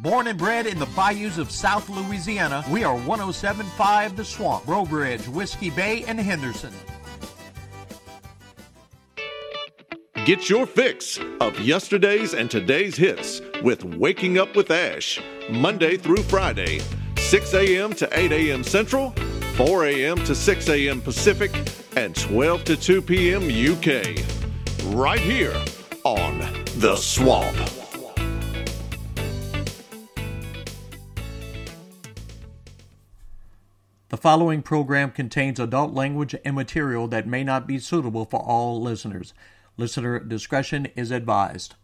Born and bred in the bayous of South Louisiana, we are 1075 The Swamp, Breaux Bridge, Whiskey Bay, and Henderson. Get your fix of yesterday's and today's hits with Waking Up with Ash, Monday through Friday, 6 a.m. to 8 a.m. Central, 4 a.m. to 6 a.m. Pacific, and 12 to 2 p.m. UK. Right here on The Swamp. Following program contains adult language and material that may not be suitable for all listeners. Listener discretion is advised.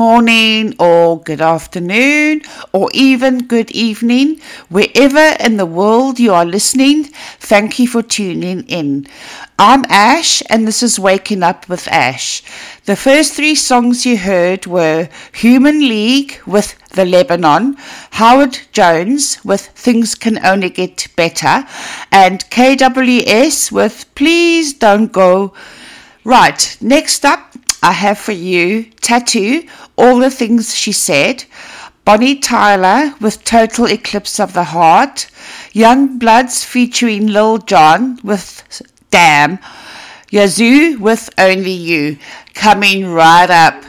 Morning or good afternoon or even good evening, wherever in the world you are listening. Thank you for tuning in. I'm Ash, and this is Waking Up with Ash. The first three songs you heard were Human League with The Lebanon, Howard Jones with Things Can Only Get Better, and KWS with Please Don't Go. Right, next up, I have for you t.A.T.u., All the Things She Said, Bonnie Tyler with Total Eclipse of the Heart, YoungBloodZ featuring Lil Jon with Damn, Yazoo with Only You, coming right up.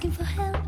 asking for help.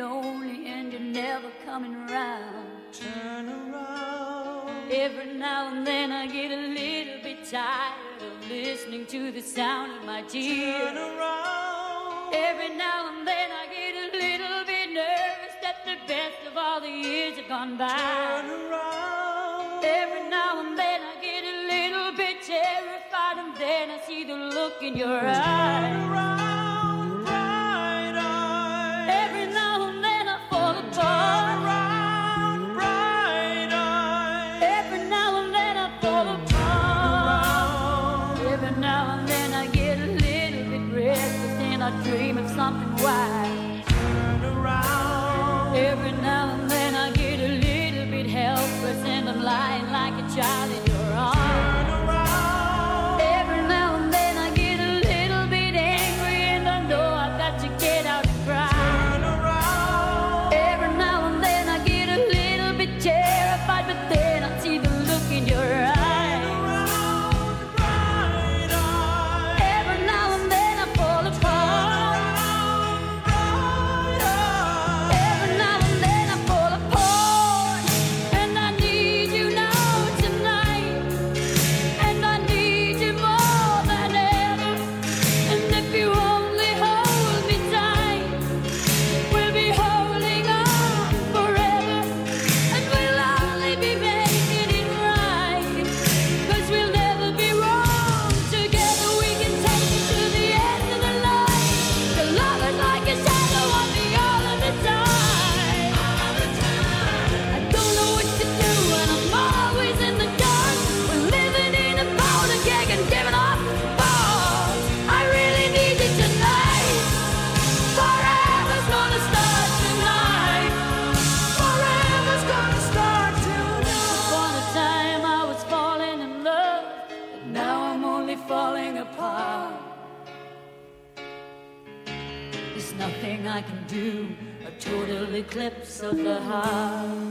lonely and you're never coming around. Turn around. Every now and then I get a little bit tired of listening to the sound of my tears. Turn around. Every now and then I get a little bit nervous that the best of all the years have gone by. Turn around. Every now and then I get a little bit terrified and then I see the look in your eyes. of the heart.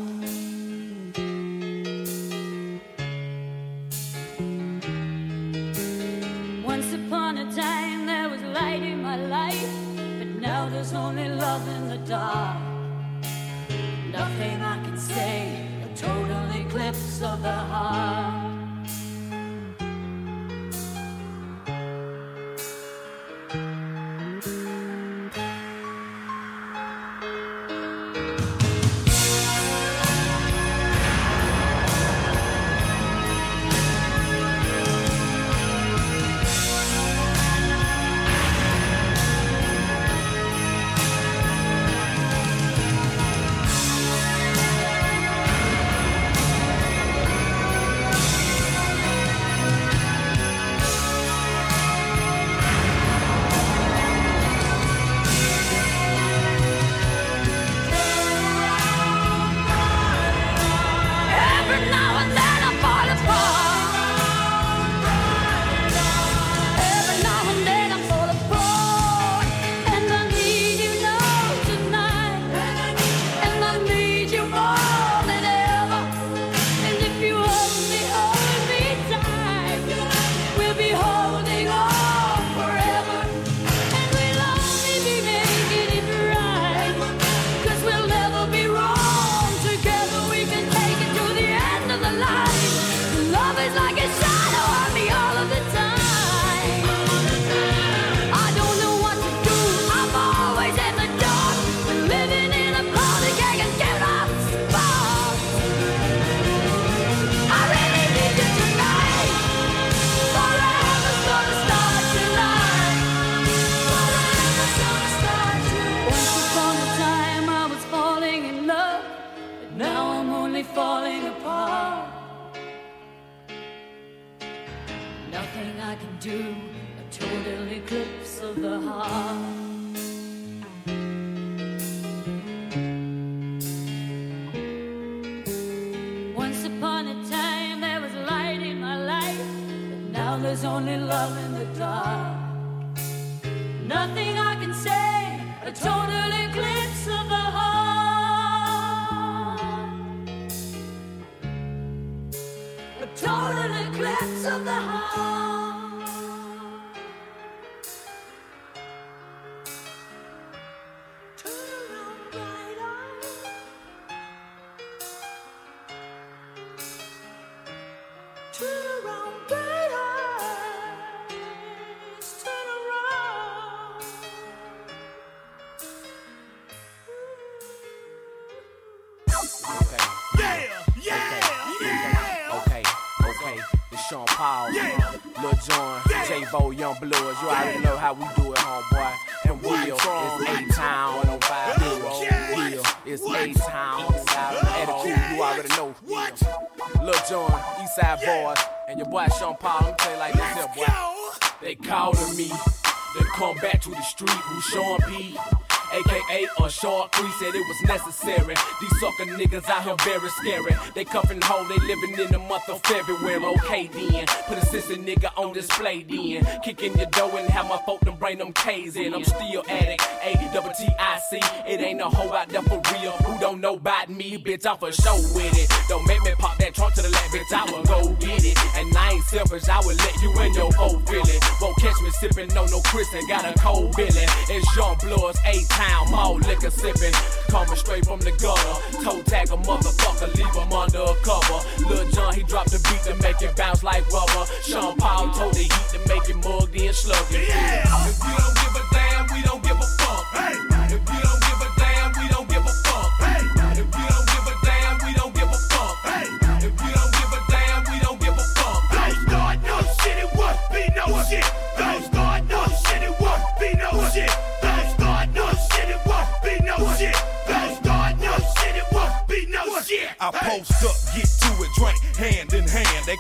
Then. Kick in your door and have my folk them bring them K's in. I'm still addict, A double T I C. It ain't a hoe out there for real. Who don't know about me, bitch? I'm for show with it. Don't make me pop that trunk to the left, bitch. I will go get it. And I ain't selfish, I will let you in your whole feeling. Catch me sippin' no no Chris and got a cold Billy. It's Jean Bloods, A Town, mall liquor sippin'. Coming straight from the gutter. Toe tag a motherfucker, leave him under a cover. Lil Jon, he dropped the beat to make it bounce like rubber. Sean Paul told the heat to make it mugged in sluggy. Yeah.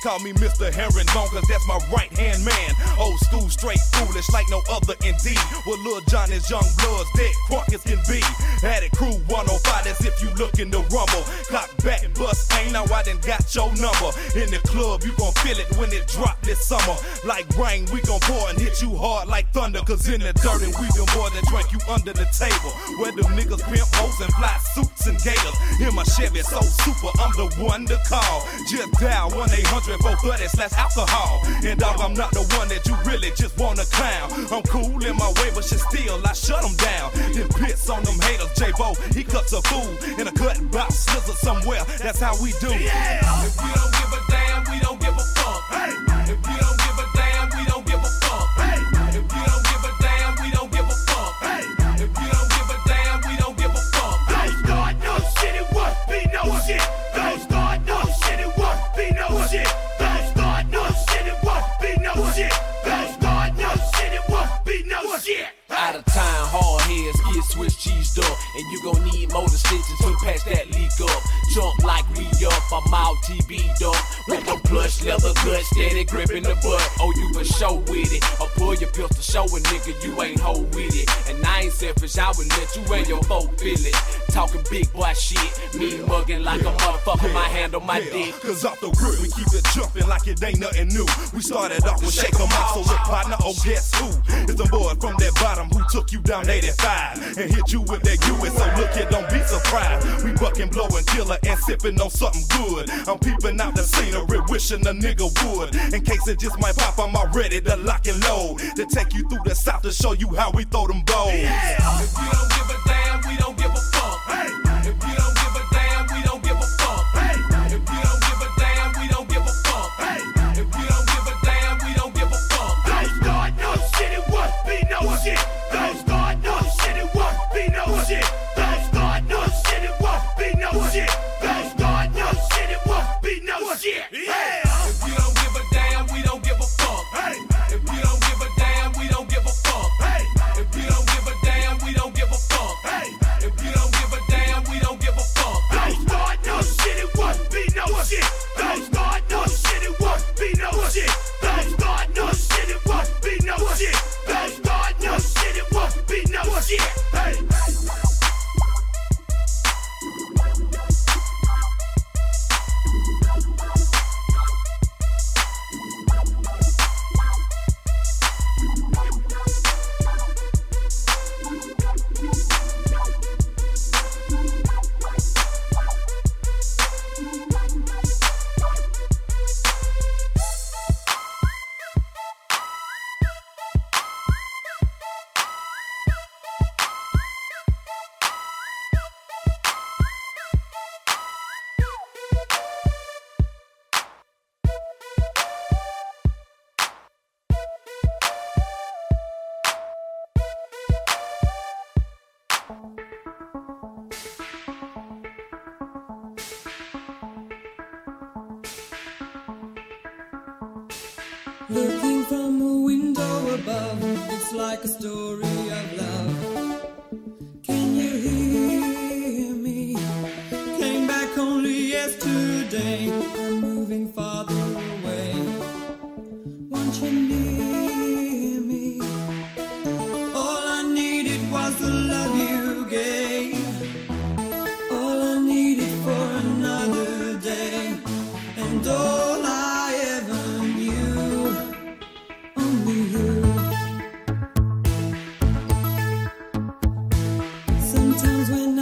Call me Mr. Herringbone, cause that's my right hand man. Old school, straight foolish, like no other indeed. With Lil Jon is young bloods, dead crunk as can be. Had it crew 105, as if you looking to rumble. Clock back, bust ain't now I done got your number. In the club, you gon' feel it when it drop this summer. Like rain, we gon' pour and hit you hard like thunder. Cause in the dirt, and we them boys that drink you under the table. Where them niggas pimp hoes and fly suits and gators. In my Chevy, so super, I'm the one to call. Just dial 1 800 430 slash alcohol. And dog, I'm not the one that you really just wanna clown. I'm cool in my way, but shit still, I shut them down. Then pits on them haters, J Bo, he cuts a fool in a cut box, scissor somewhere. That's how we do. Yeah. If you don't give a And you gon' need motor stitches to patch that leak up. Jump like we up, I'm out TV'd up. With the plush leather gut, steady gripping the butt. Oh, you for show with it. Or pull your pistol, show a nigga you ain't hoe with it. And I ain't selfish, I would let you and your folk feel it. Talking big boy shit, me mugging like a motherfucker, my hand on my Yeah, dick. Cause off the rip, we keep it jumping like it ain't nothing new. We started off with Shake 'em Out, so look, partner, oh, guess who? It's the boy from that bottom who took you down 85 and hit you with that US. So look here, don't be surprised. We bucking, blowing killer and sipping on something good. I'm peeping out the scenery, wishing a nigga would. In case it just might pop, I'm already to lock and load. To take you through the south to show you how we throw them bows. Yeah. If you don't give a damn, we don't give a fuck. Hey. Sometimes when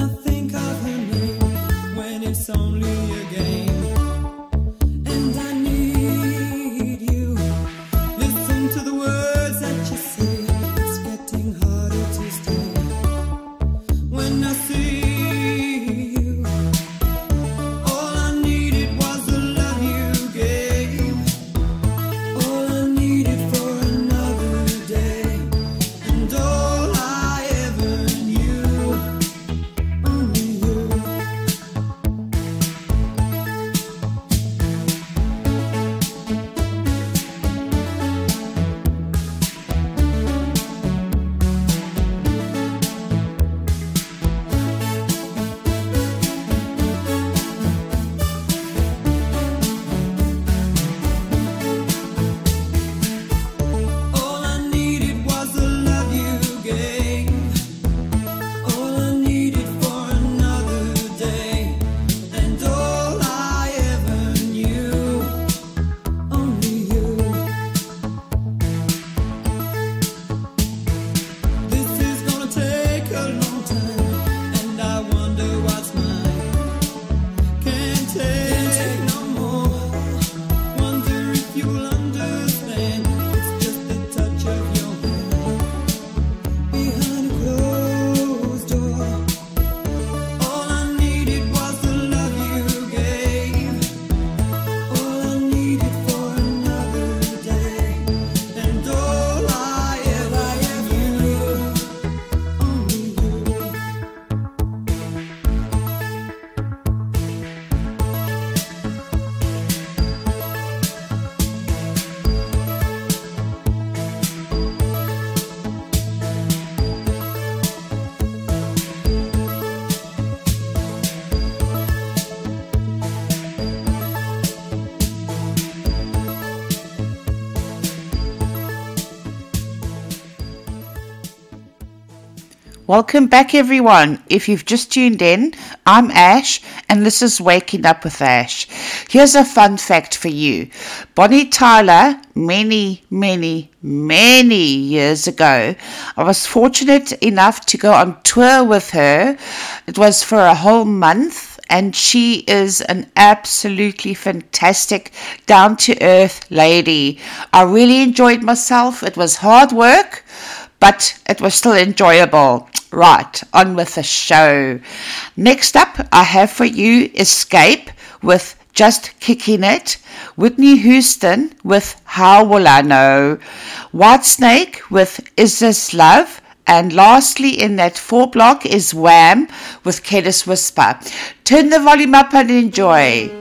Welcome back, everyone. If you've just tuned in, I'm Ash, and this is Waking Up with Ash. Here's a fun fact for you Bonnie Tyler, many, many, many years ago, I was fortunate enough to go on tour with her. It was for a whole month and she is an absolutely fantastic, down to earth lady. I really enjoyed myself. It was hard work, but it was still enjoyable. Right, on with the show. Next up, I have for you Xscape with Just Kicking It, Whitney Houston with How Will I Know, Whitesnake with Is This Love, and lastly, in that four block is Wham with Careless Whisper. Turn the volume up and enjoy.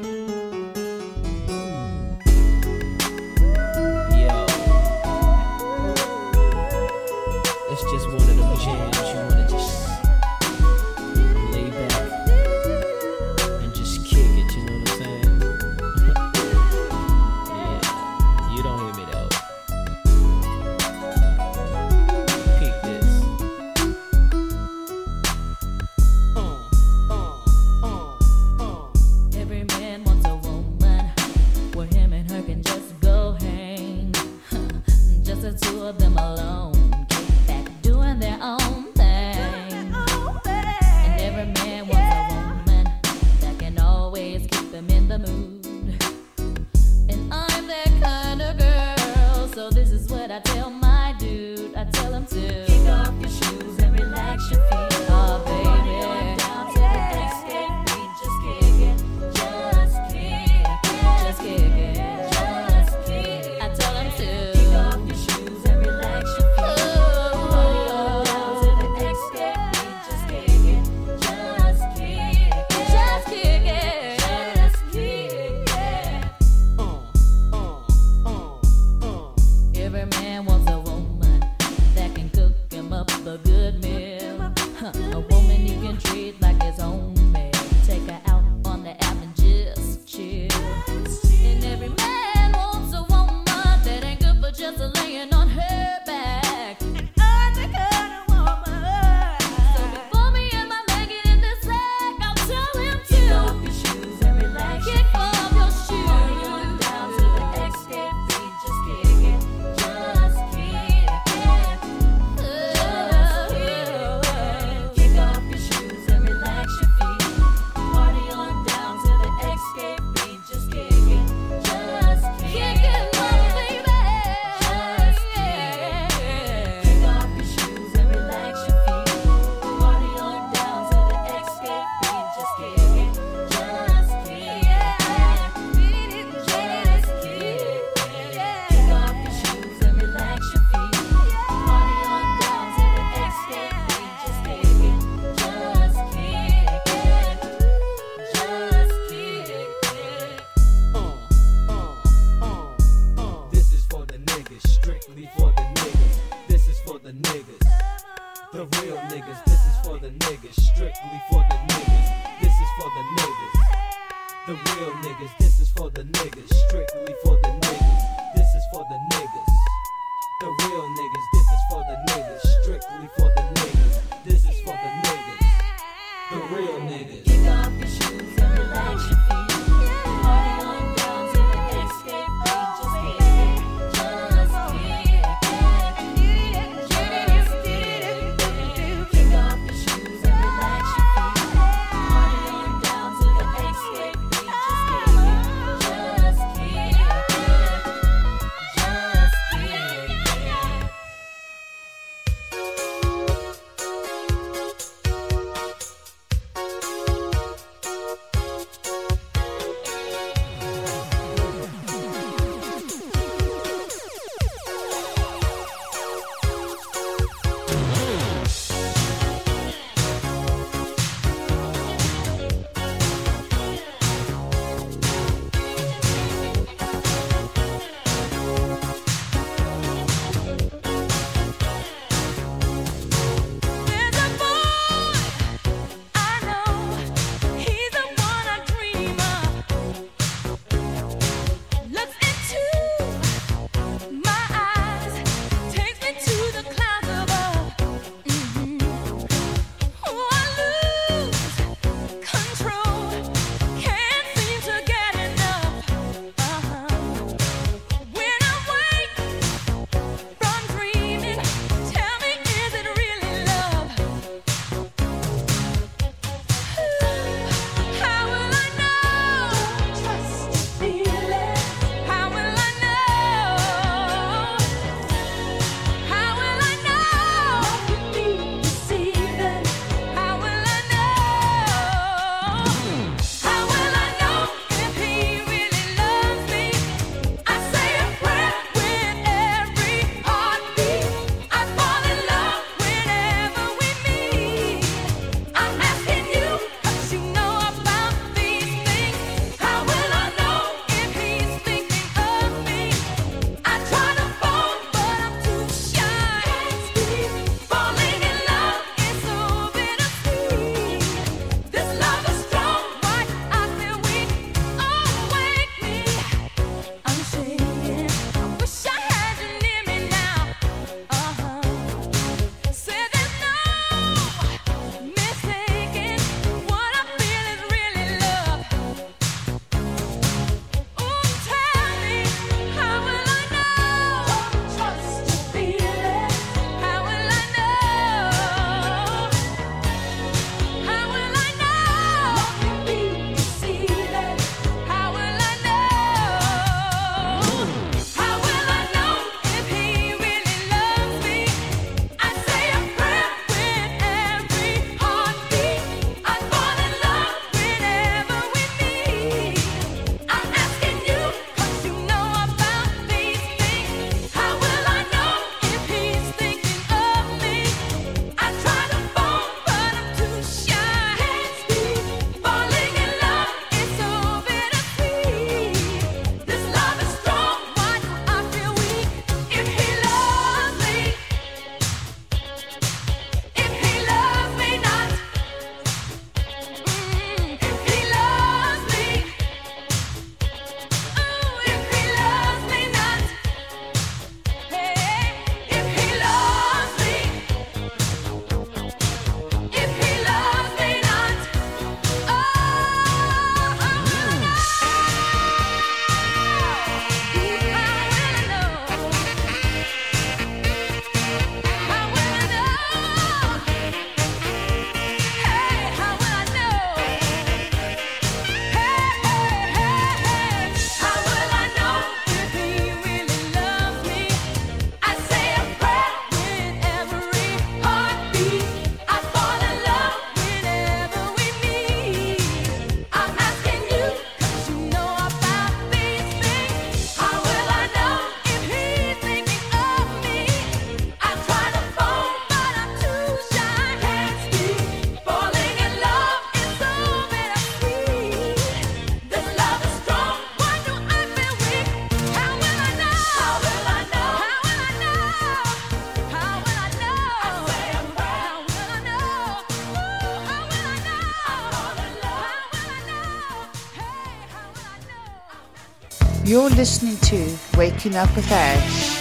Listening to Waking Up with Ash.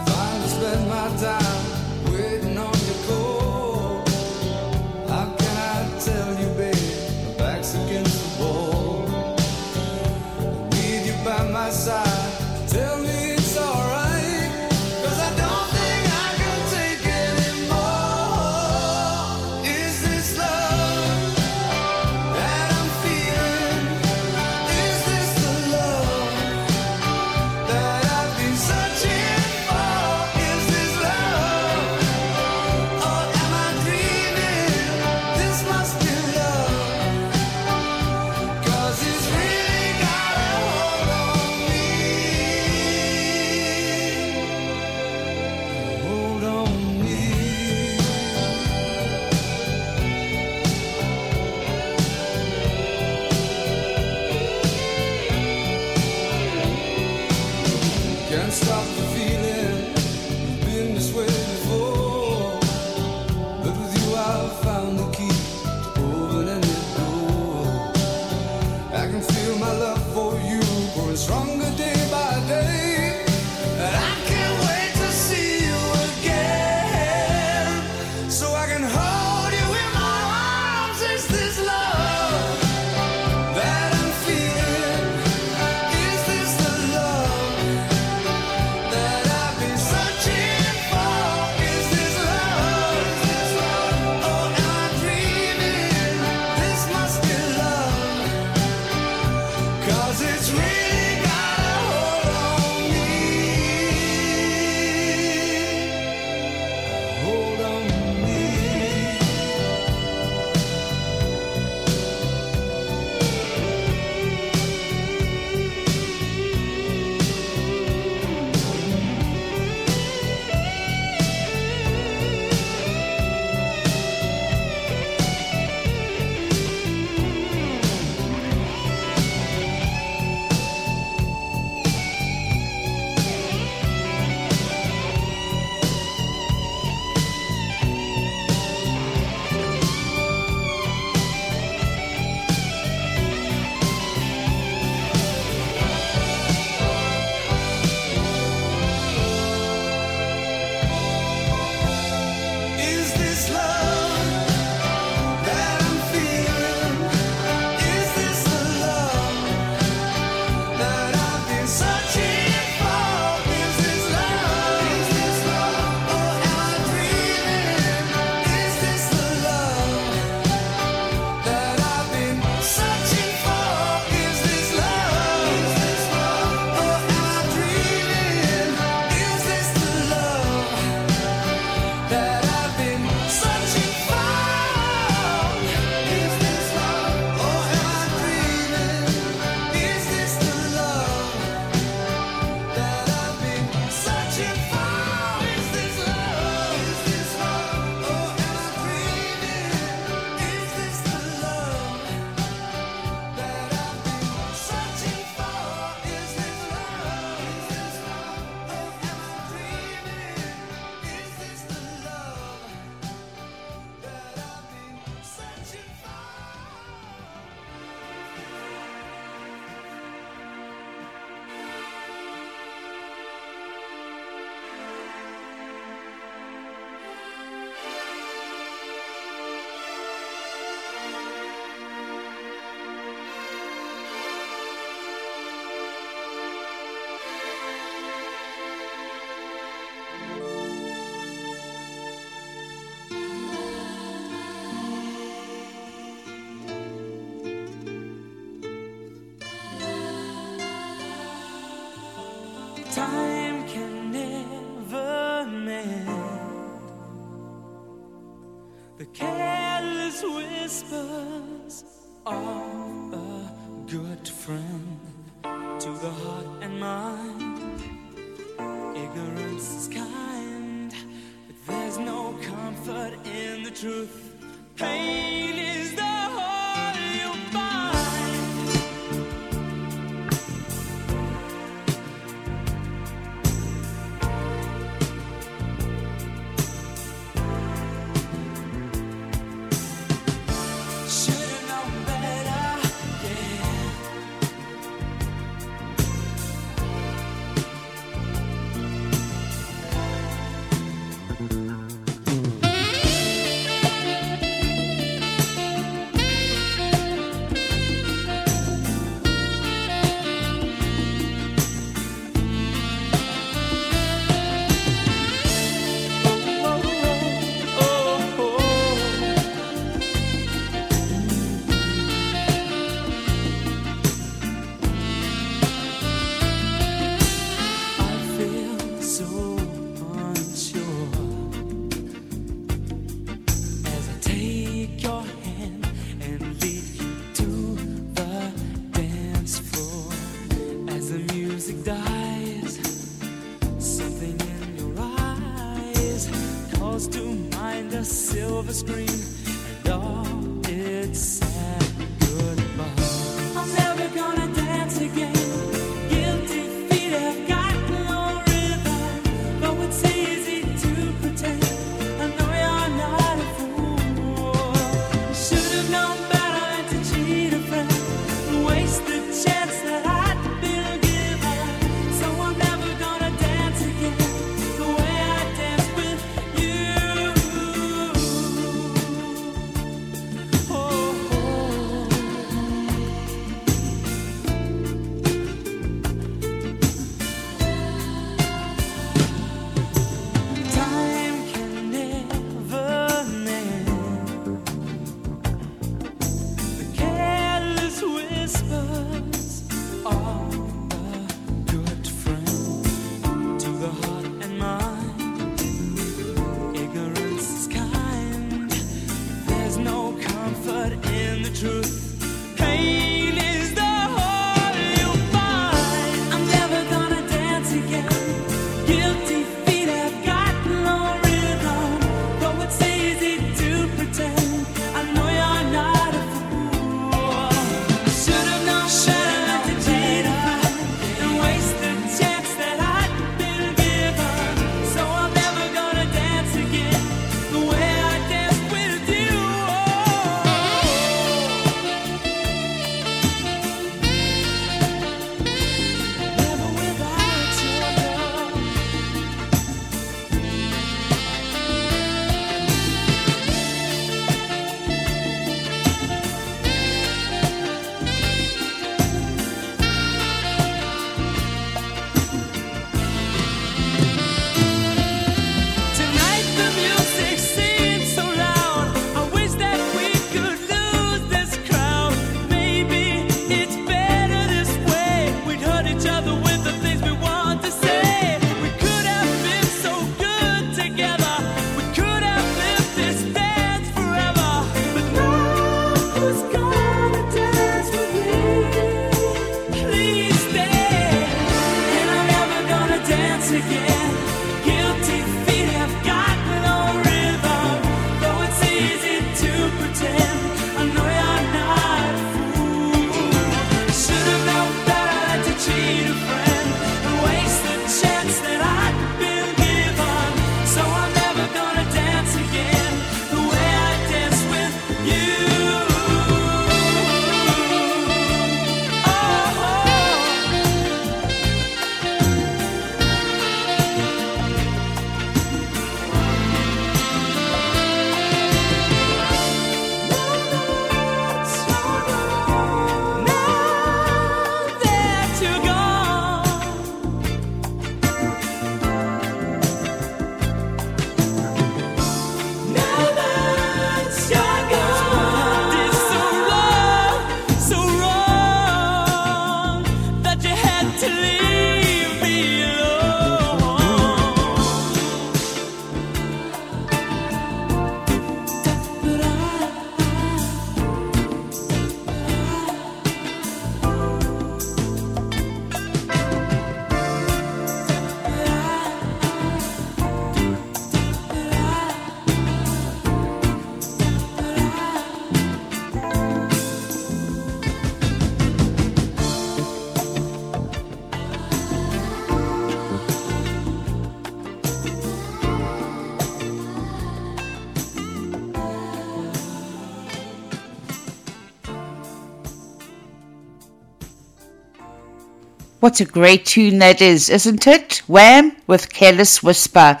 What a great tune that is, isn't it? Wham with Careless Whisper.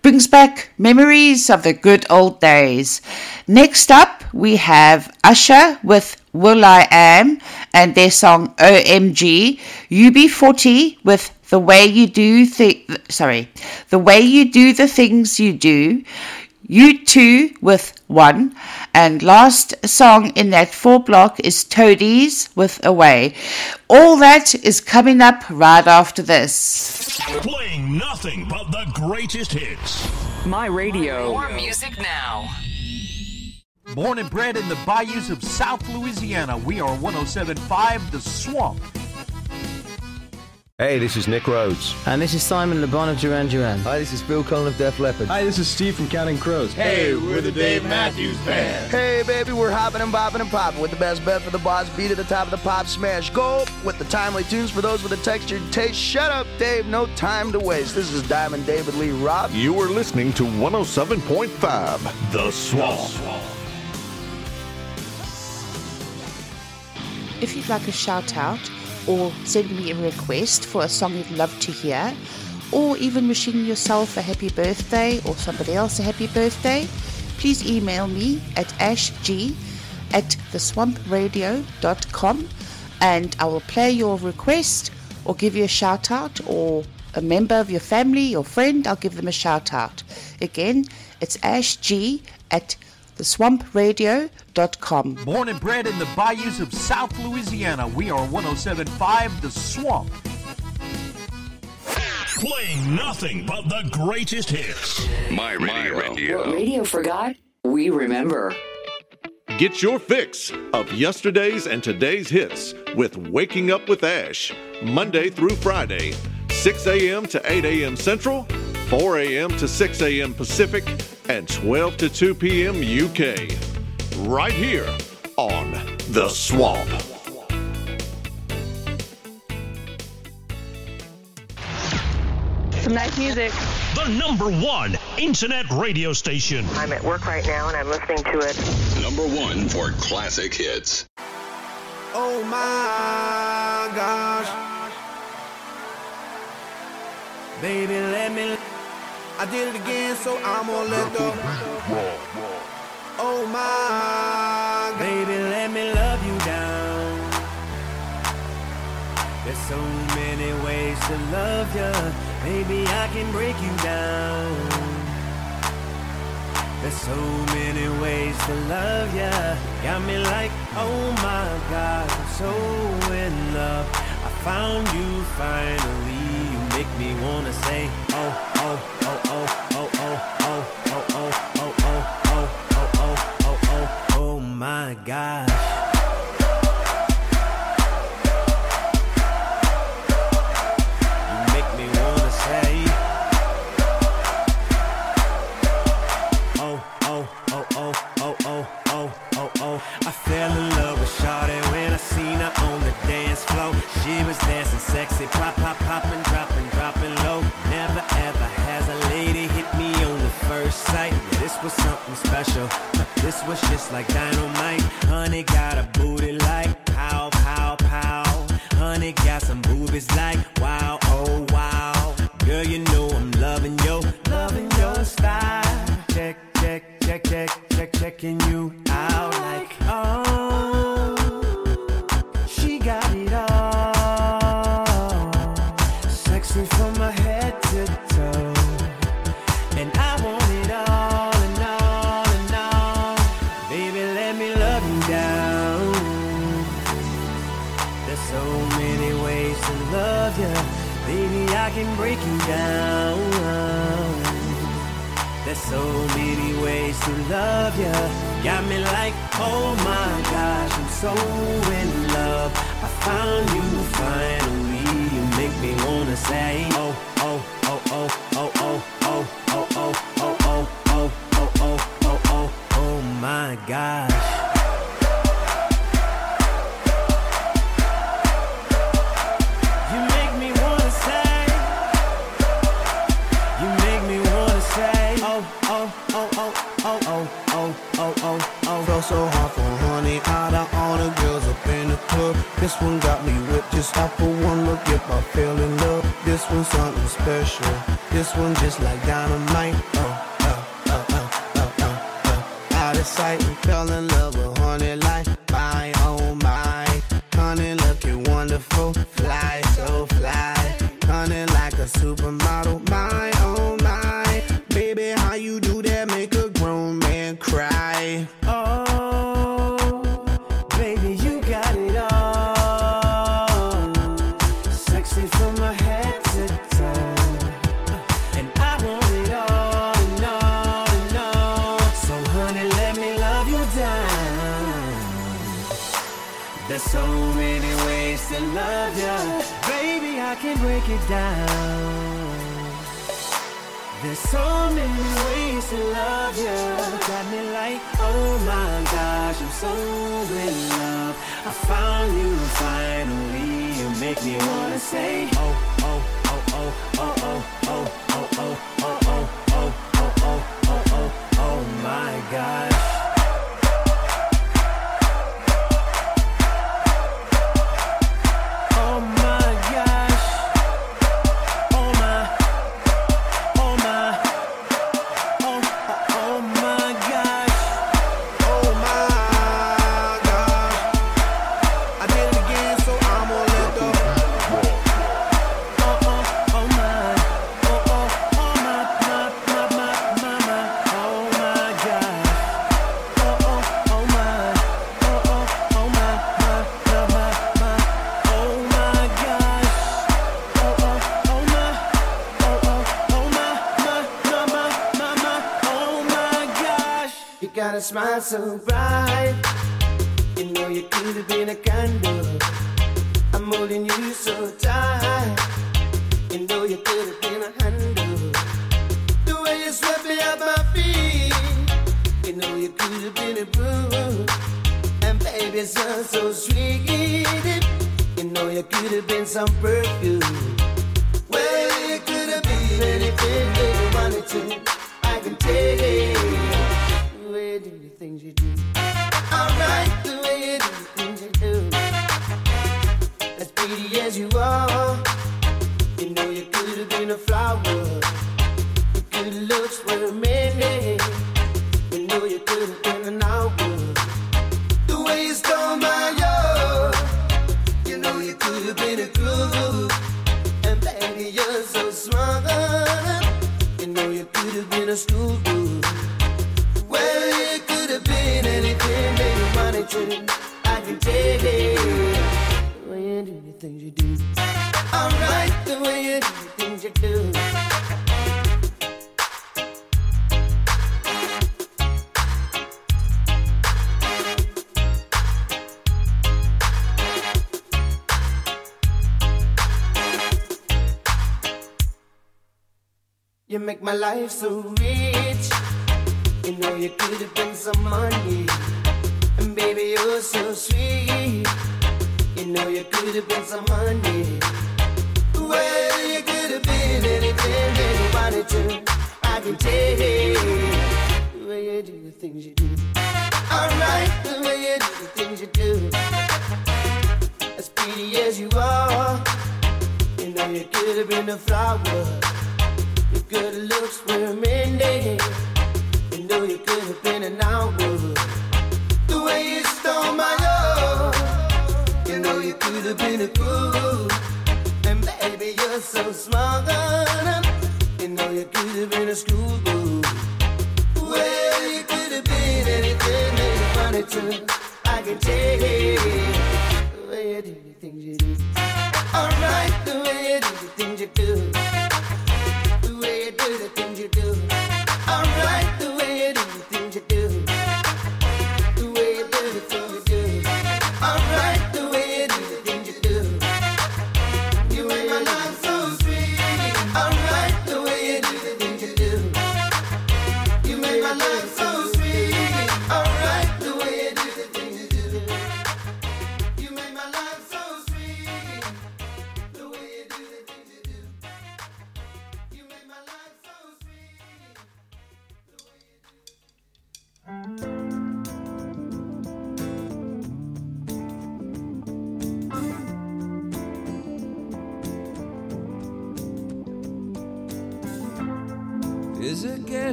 Brings back memories of the good old days. Next up, we have Usher with will.i.am and their song OMG. UB40 with The Way You Do sorry, The Way You Do the Things You Do. U2 with one. And last song in that four block is Toadies with Away. All that is coming up right after this. Playing nothing but the greatest hits. My radio. More music now. Born and bred in the bayous of South Louisiana, we are 1075 The Swamp. Hey, this is Nick Rhodes. And this is Simon Le Bon of Duran Duran. Hi, this is Phil Collen of Def Leppard. Hi, this is Steve from Counting Crows. Hey, we're the Dave Matthews Band. Hey, baby, we're hopping and bopping and popping with the best bet for the boss beat at the top of the pop smash. Go with the timely tunes for those with a textured taste. Shut up, Dave. No time to waste. This is Diamond David Lee Roth. You are listening to 107.5 The Swamp. If you'd like a shout out or send me a request for a song you'd love to hear, or even wishing yourself a happy birthday or somebody else a happy birthday, please email me at ashg at theswampradio.com and I will play your request or give you a shout out or a member of your family or friend, I'll give them a shout out. Again, it's ashg at theswampradio.com. Born and bred in the bayous of South Louisiana, we are 1075 The Swamp. Playing nothing but the greatest hits. My radio. What radio forgot, we remember. Get your fix of yesterday's and today's hits with Waking Up with Ash, Monday through Friday, 6 a.m. to 8 a.m. Central, 4 a.m. to 6 a.m. Pacific, and 12 to 2 p.m. UK. Right here on The Swamp. Some nice music. The number one internet radio station. I'm at work right now and I'm listening to it. Number one for classic hits. Oh my gosh. Baby, let me. I did it again, so I'm gonna let the. Oh my. Baby, let me love you down. There's so many ways to love you. Maybe I can break you down. There's so many ways to love ya. Got me like, oh my God, I'm so in love. I found you finally. You make me wanna say, oh, oh, oh, oh, oh, oh, oh, oh, oh, oh, oh, oh, oh, oh, my gosh. You make me wanna say, oh, oh, oh, oh, oh, oh, oh, oh, oh. I fell in love with Shawty when I seen her on the dance floor. She was dancing sexy, pop, pop, popping, dropping, dropping low. Never first sight. Yeah, this was something special. This was just like dynamite. Honey got a booty like pow, pow, pow. Honey got some boobies like wow, oh wow. Girl, you know I'm loving your, loving your style. Check, check, check, check, check, checking you out like oh. Love you. Got me like, oh my gosh, I'm so in love. I found you finally. You make me wanna say, oh, oh, oh, oh, oh, oh, oh, oh, oh, oh, oh, oh, oh, oh, oh, oh, oh my gosh. You make This one got me whipped just off of one look. If I fell in love, this one's something special. This one just like dynamite. Oh, oh, oh. Out of sight fell in love with honey like my, oh my. Honey looking wonderful, fly so fly. Honey like a supermodel, to love you. Got me like, oh my gosh, I'm so in love. I found you finally. You make me wanna say, so bright. You know you could have been a life so rich. You know you could have been some money. And baby, you're so sweet. You know you could have been some money. Well, you could have been anything that you wanted to. I can it. The way you do the things you do. Alright, the way you do the things you do. As pretty as you are. You know you could have been a flower. Good looks were mending. You know you could have been an hour. The way you stole my love. You know you could have been a fool. And baby, you're so smart. You know you could have been a schoolboy. Well, you could have been anything that you wanted to. I can take it. The way you do the things you do. Alright, the way you do the things you do with it.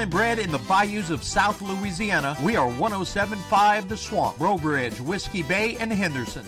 And bred in the bayous of South Louisiana, we are 1075 The Swamp, Breaux Bridge, Whiskey Bay, and Henderson.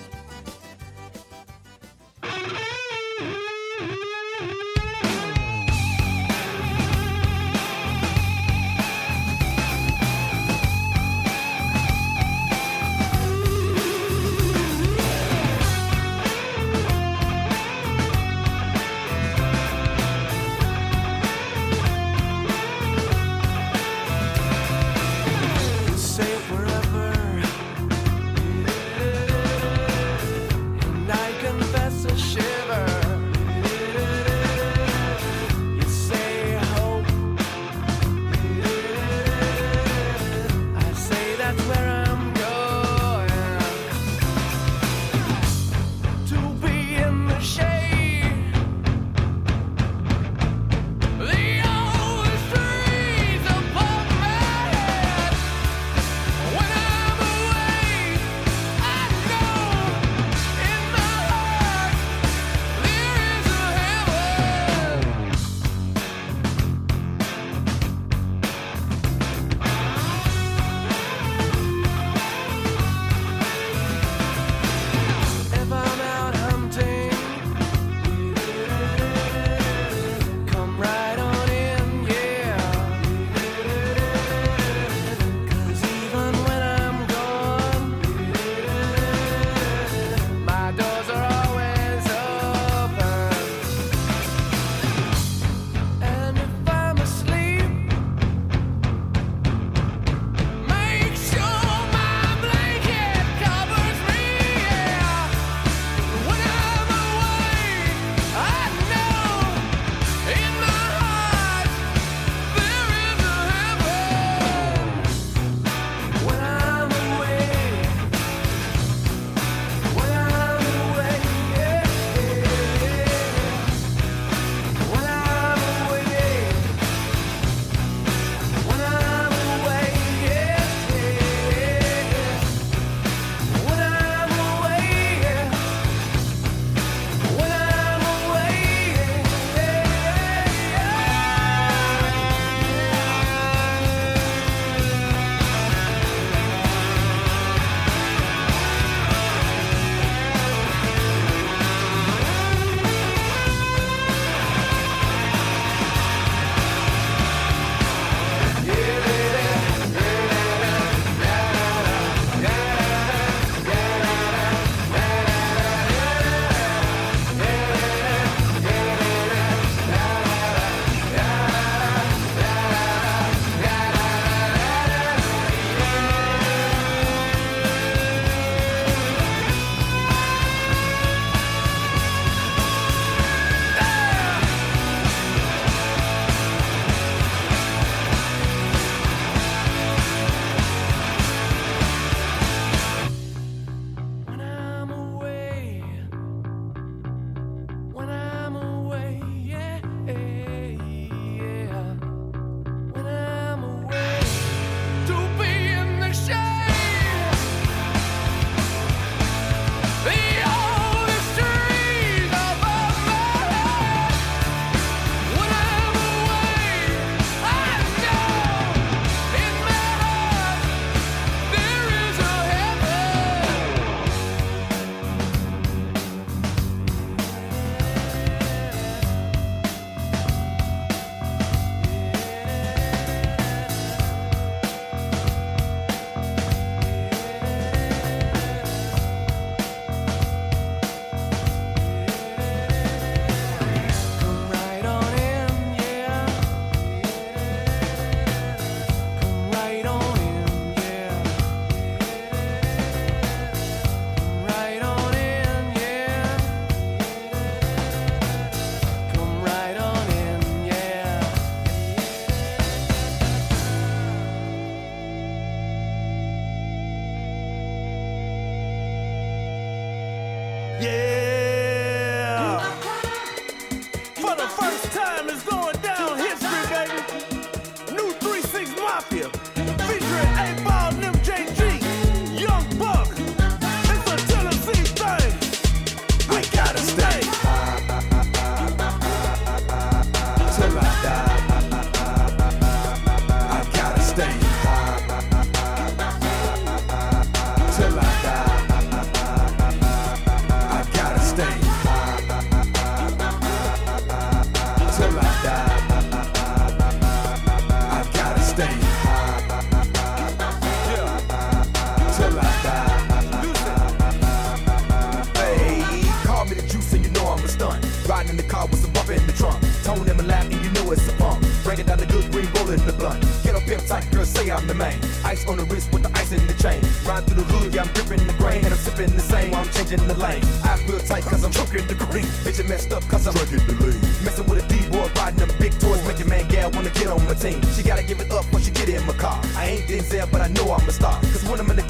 Denzel, but I know I'ma stop. Cause when I'm in the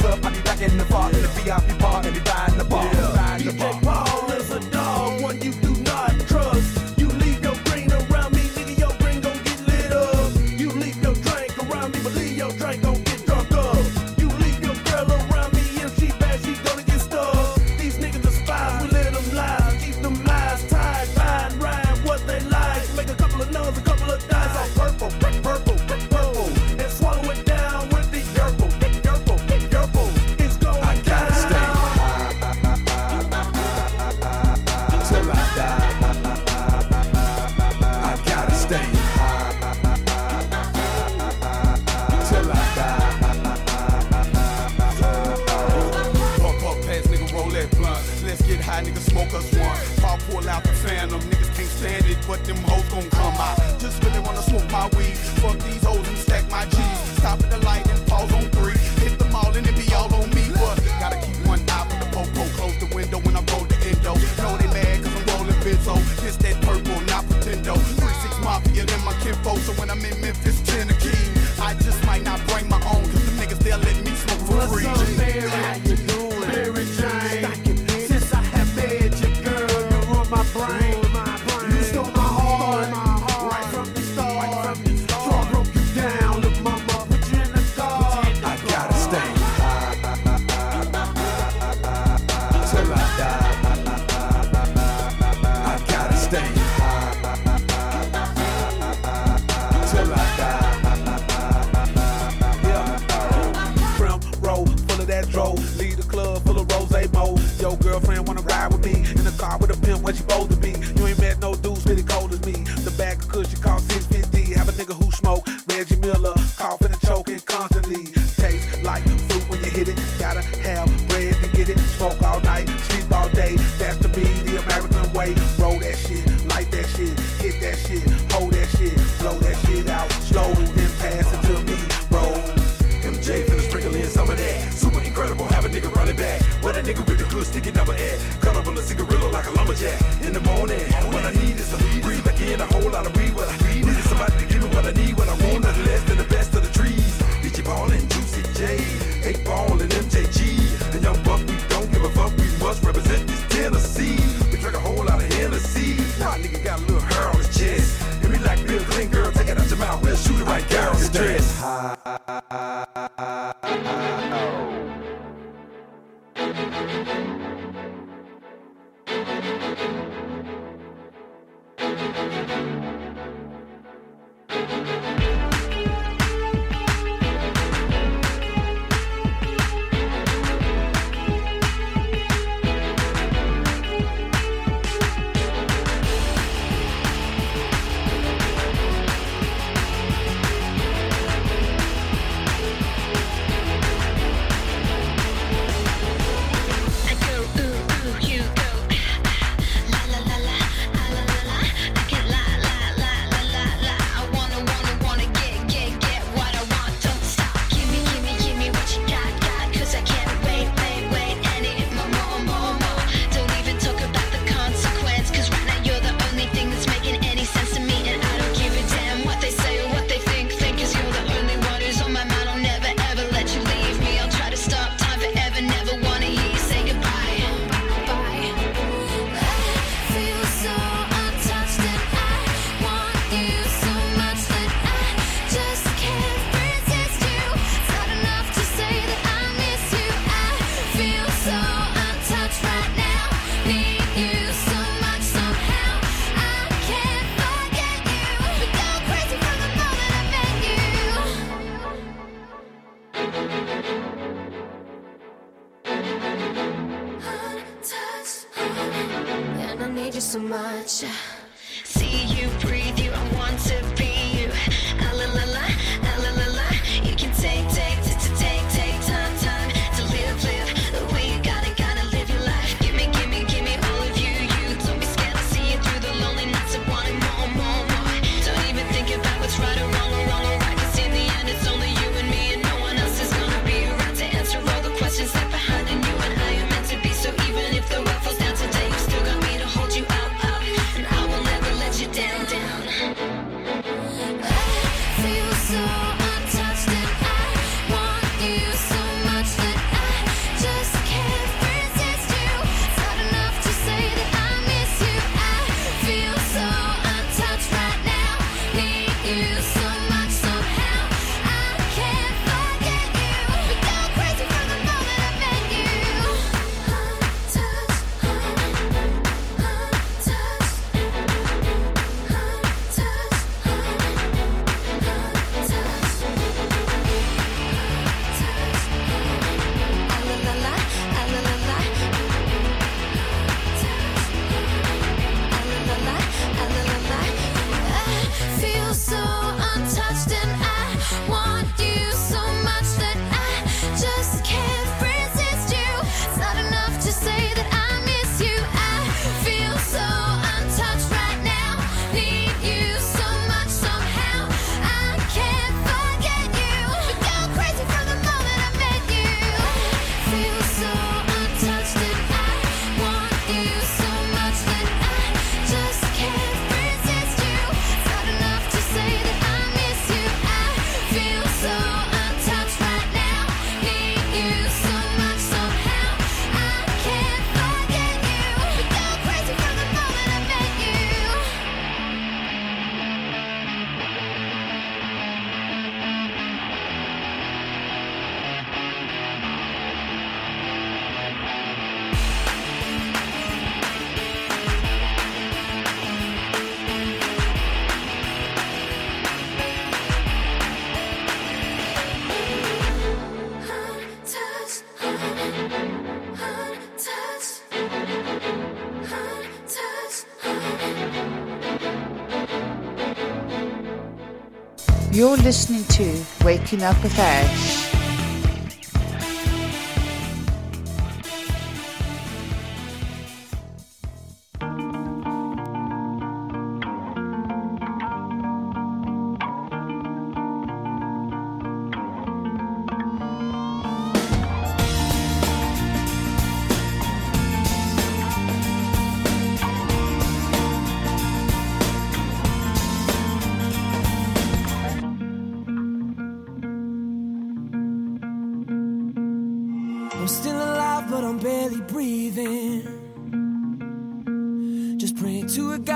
to Waking Up with Edge.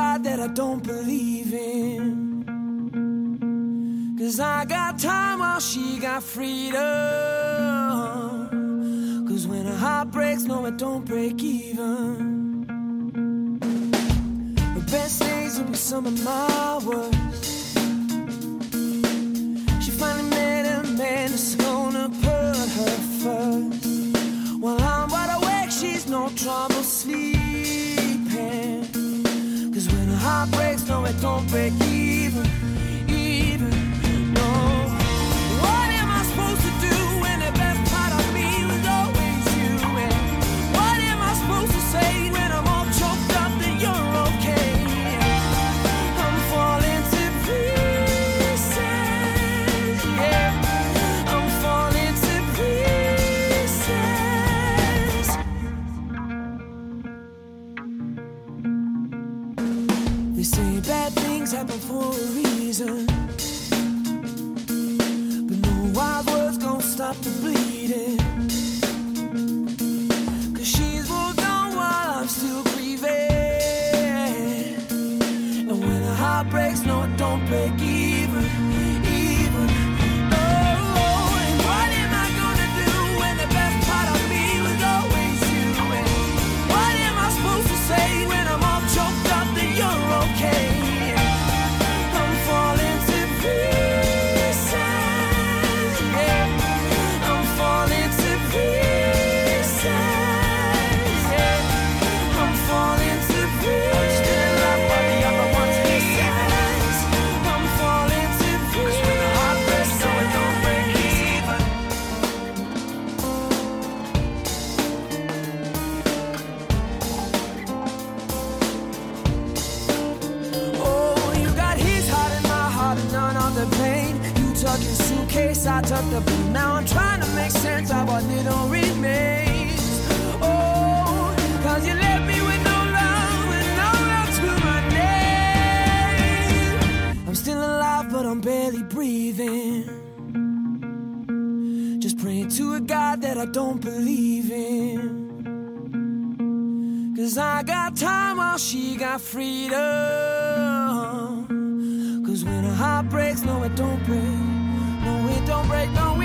God that I don't believe in. Cause I got time while she got freedom. Cause when her heart breaks, no, it don't break even. The best days will be some of my worst. She finally met a man that's gonna put her first. While I'm wide awake, she's no trouble sleeping heart breaks, no, it don't break even. worry. together, but now I'm trying to make sense of what little remains. Oh, cause you left me with no love, with no love to my name. I'm still alive, but I'm barely breathing. Just praying to a God that I don't believe in. Cause I got time while she got freedom. Cause when a heart breaks, no, it don't break no, it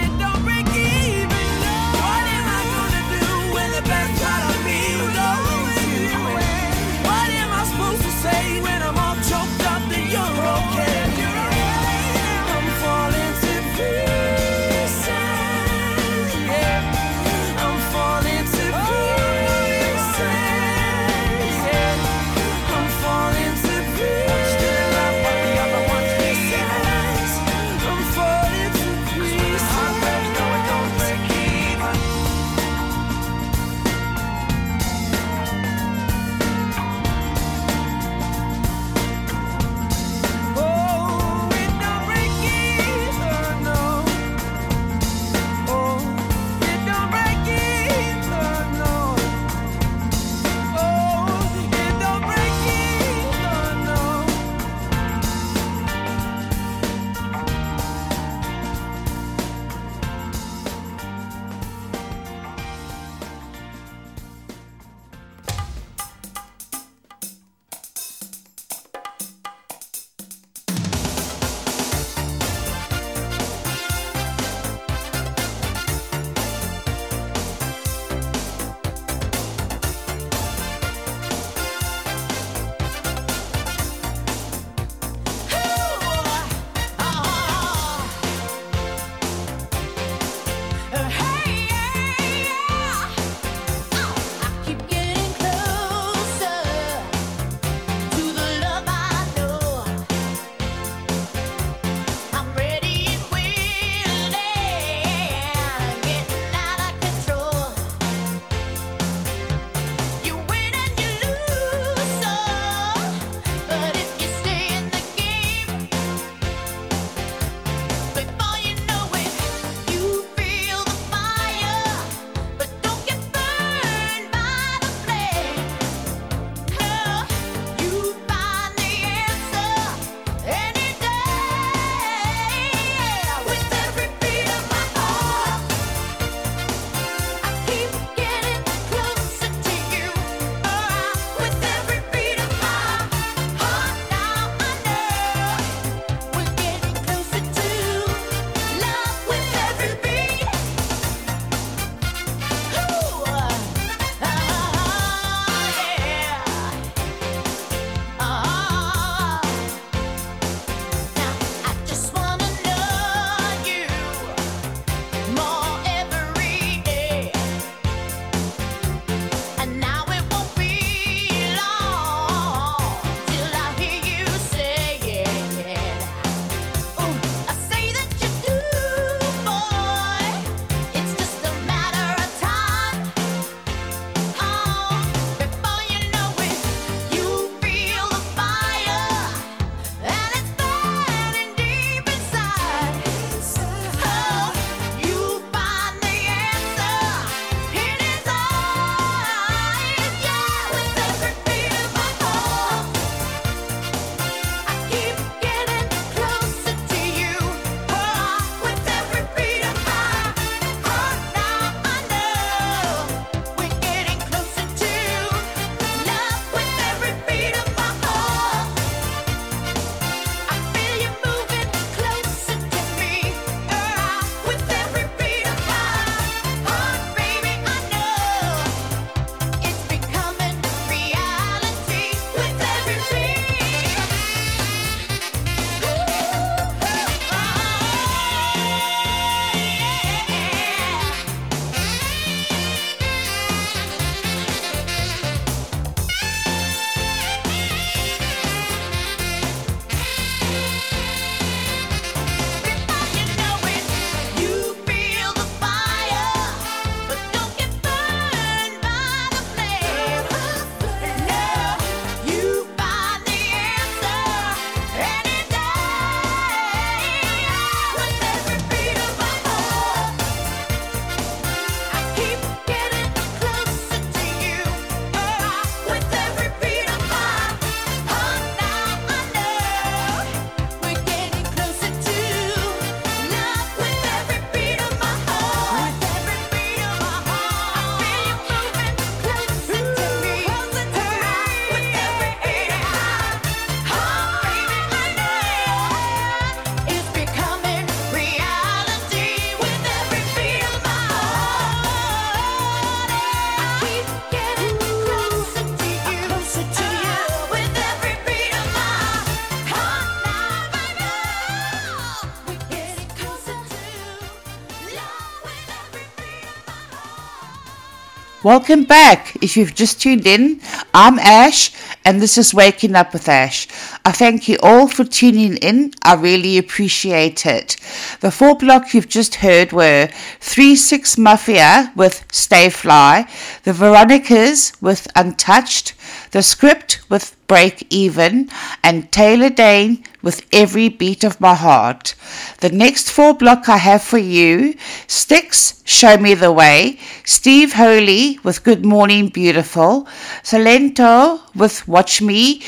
Welcome back. If you've just tuned in, I'm Ash, and this is Waking Up with Ash. I thank you all for tuning in. I really appreciate it. The four block you've just heard were 3 6 Mafia with Stay Fly, the Veronicas with Untouched, the Script with Break Even, and Taylor Dayne with Every Beat of My Heart. The next four block I have for you Styx, Show Me the Way, Steve Holy with Good Morning Beautiful, Silento with Watch Me,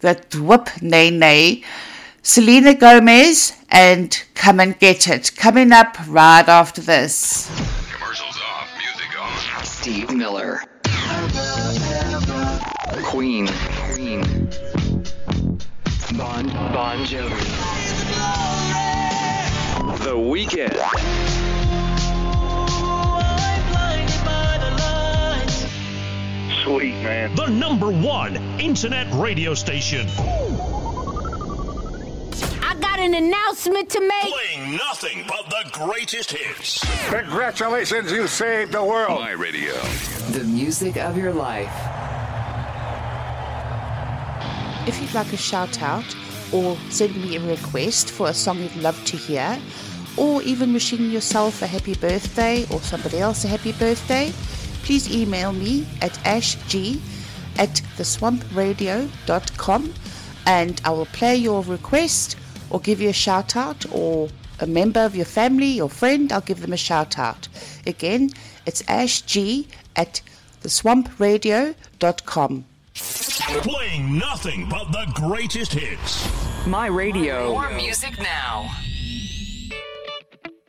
that Whip Nae Nae, Selena Gomez, and Come and Get It. Coming up right after this. Steve Miller. Queen. Queen. Bon Bon Jovi. The Weeknd. Sweet, man. The number one internet radio station. I got an announcement to make. Playing nothing but the greatest hits. Congratulations, you saved the world. My radio. The music of your life. If you'd like a shout out or send me a request for a song you'd love to hear, or even wishing yourself a happy birthday or somebody else a happy birthday, please email me at ashg at theswampradio.com and I will play your request or give you a shout out or a member of your family or friend, I'll give them a shout out. Again, it's ashg at theswampradio.com. Playing nothing but the greatest hits. My radio. More music now.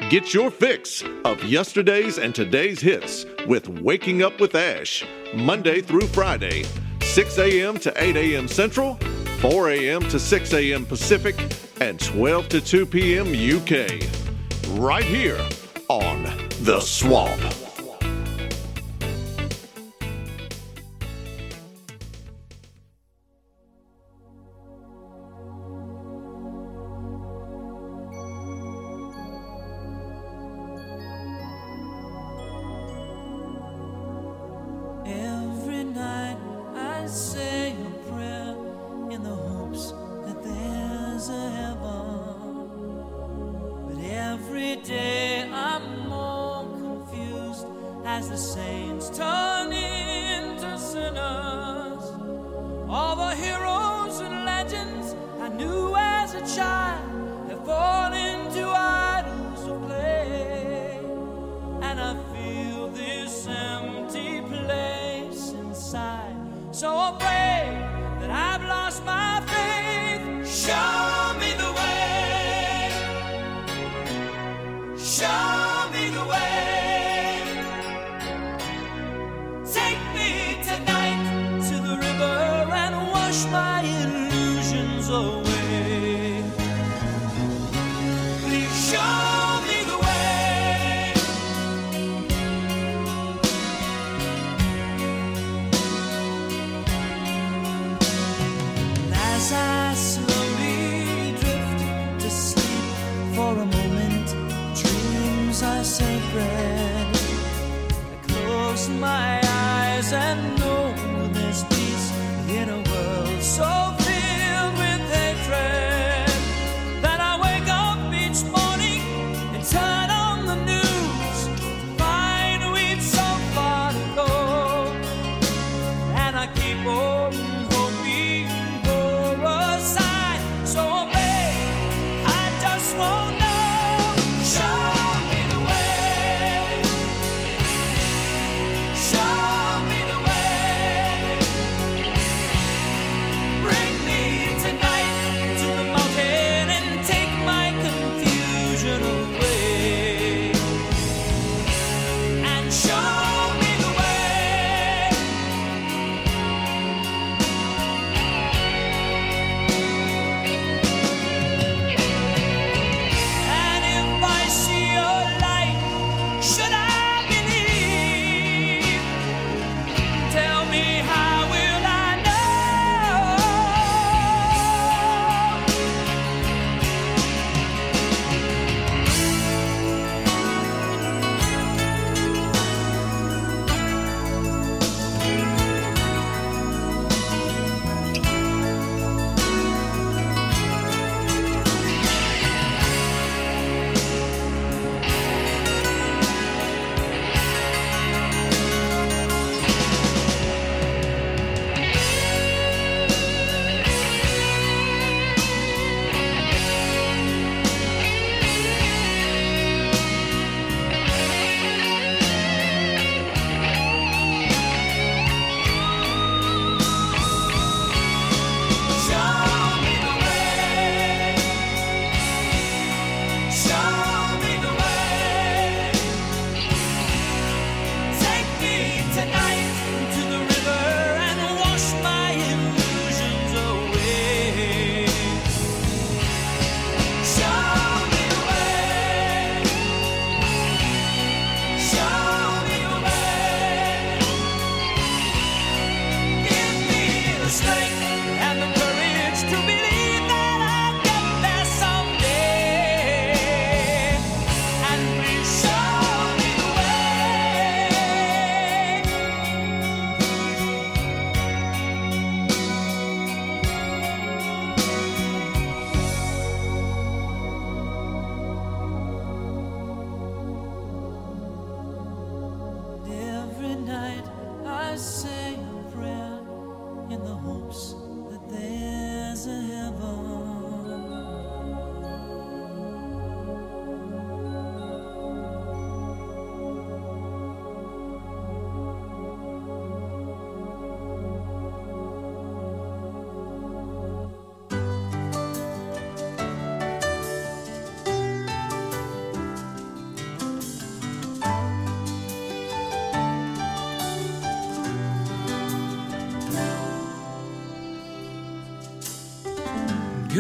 Get your fix of yesterday's and today's hits with Waking Up with Ash, Monday through Friday, 6 a.m. to 8 a.m. Central, 4 a.m. to 6 a.m. Pacific, and 12 to 2 p.m. UK. Right here on The Swamp.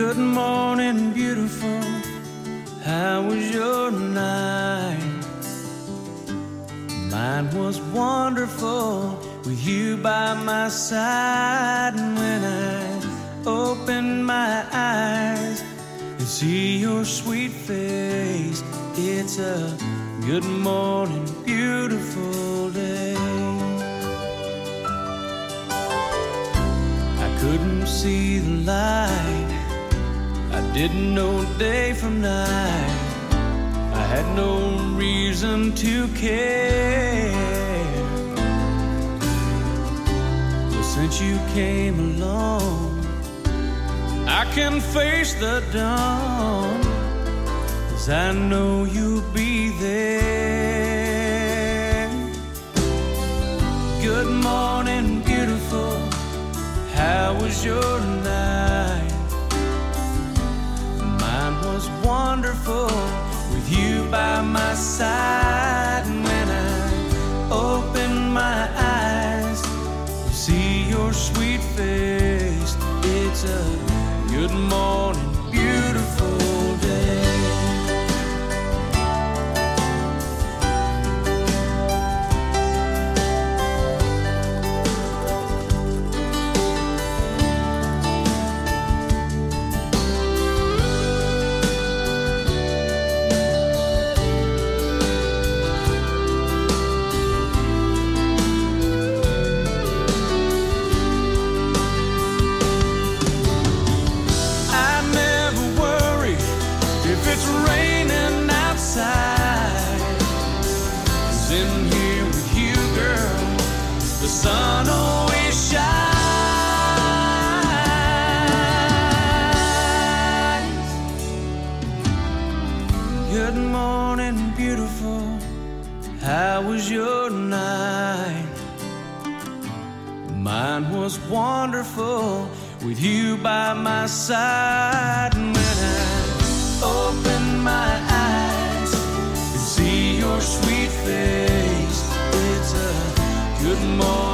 Good morning, beautiful. How was your night? Mine was wonderful with you by my side. And when I opened my eyes and see your sweet face, it's a good morning, beautiful day. I couldn't see the light. Didn't know day from night. I had no reason to care. But since you came along, I can face the dawn. Cause I know you'll be there. Good morning, beautiful. How was your night? Wonderful with you by my side. And when I open my eyes see your sweet face, it's a good morning, wonderful with you by my side. And when I open my eyes and see your sweet face, it's a good morning,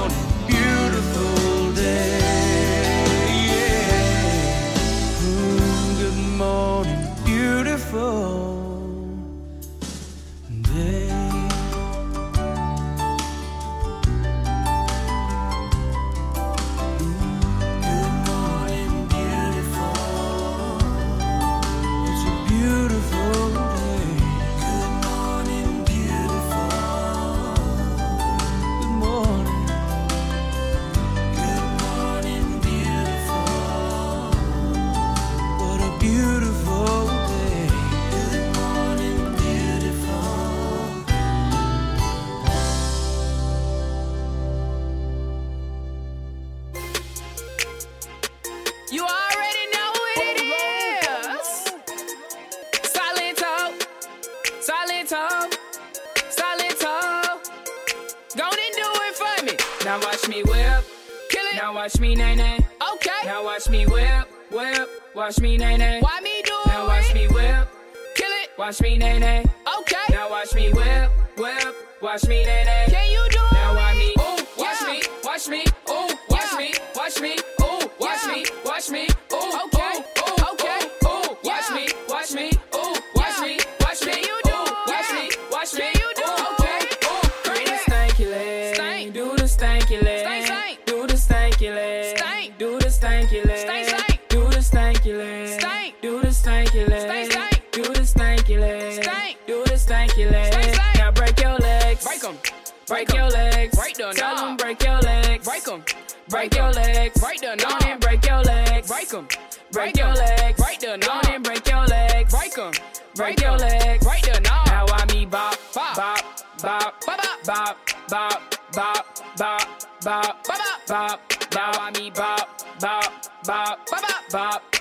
Break your legs, break the Tell 'em break your legs, break 'em. Break your legs, break the knob. and break your legs, break 'em. Break your legs, break the knob. and break your legs, break 'em. Break your legs, break the knob. Now I me bop, bop, bop, bop, bop, bop, bop, bop, bop, bop, bop, bop. Now I me bop, bop, bop, bop, bop, bop,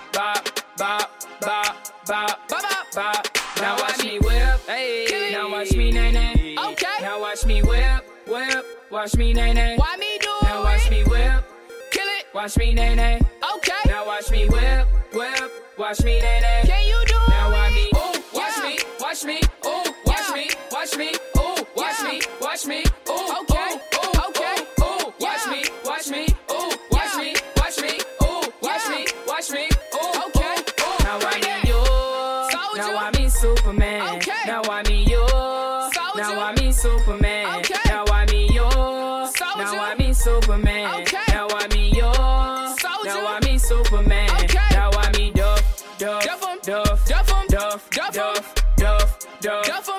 Watch me Nae Nae. Why me do it? Now watch me whip, kill it. Watch me Nae Nae. Okay. Now watch me whip, whip. Watch me Nae Nae. Can you do it? Now watch me, ooh, watch me, watch me, ooh, watch me, watch me, ooh, watch me, watch me,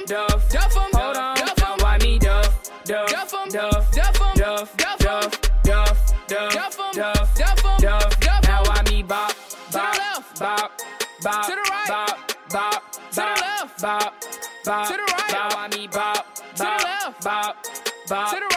Duff. Duff em. Hold on. Duff em. Why me Duff? Duff. Duff em. Duff. Duff em. Duff. Duff. Duff. Duff. Duff. Duff em. Duff. Duff em. Duff. Duff. Now why me bop? Bop. To the left. Bop. Bop. To the right. Bop. Bop. To the left. Bop. Bop. To the right. Now why me bop? Bop. To the left. Bop. Bop. To the right.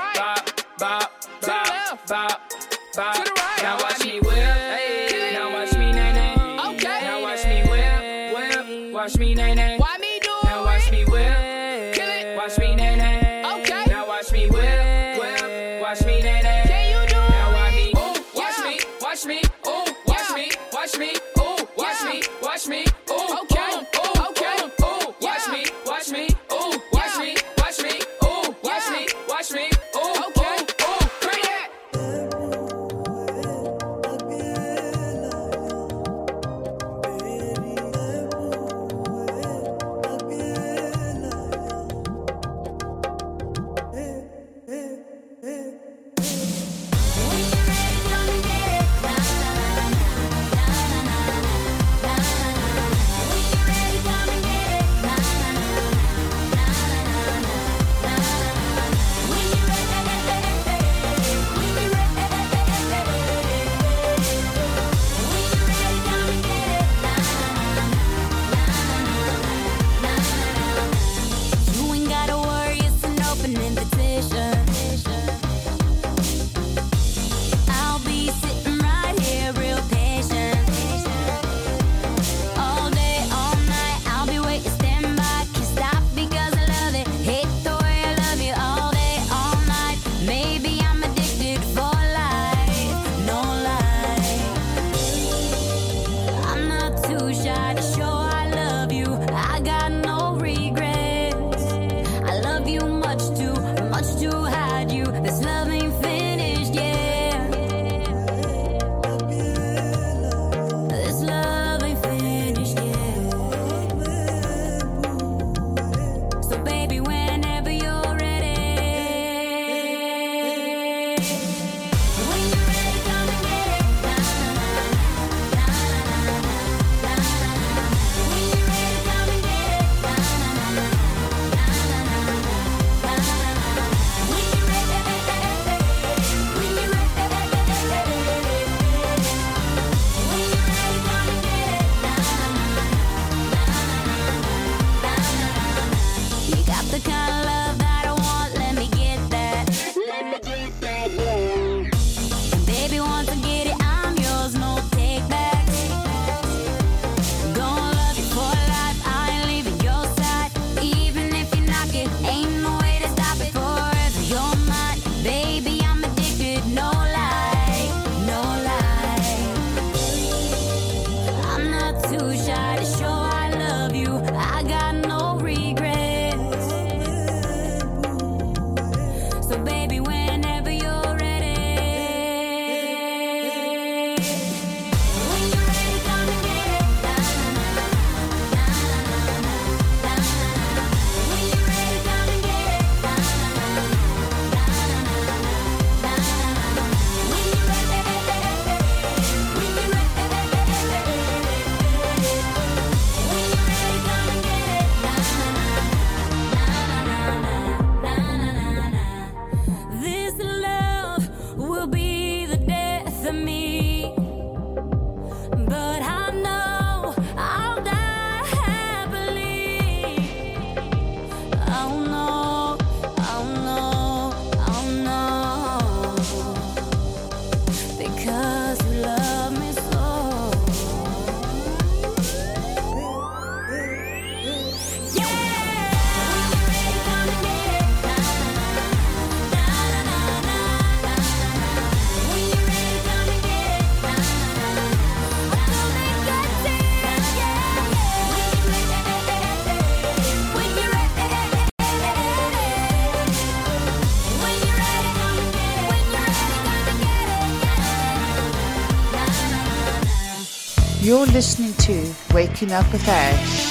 You're listening to Waking Up with Ash.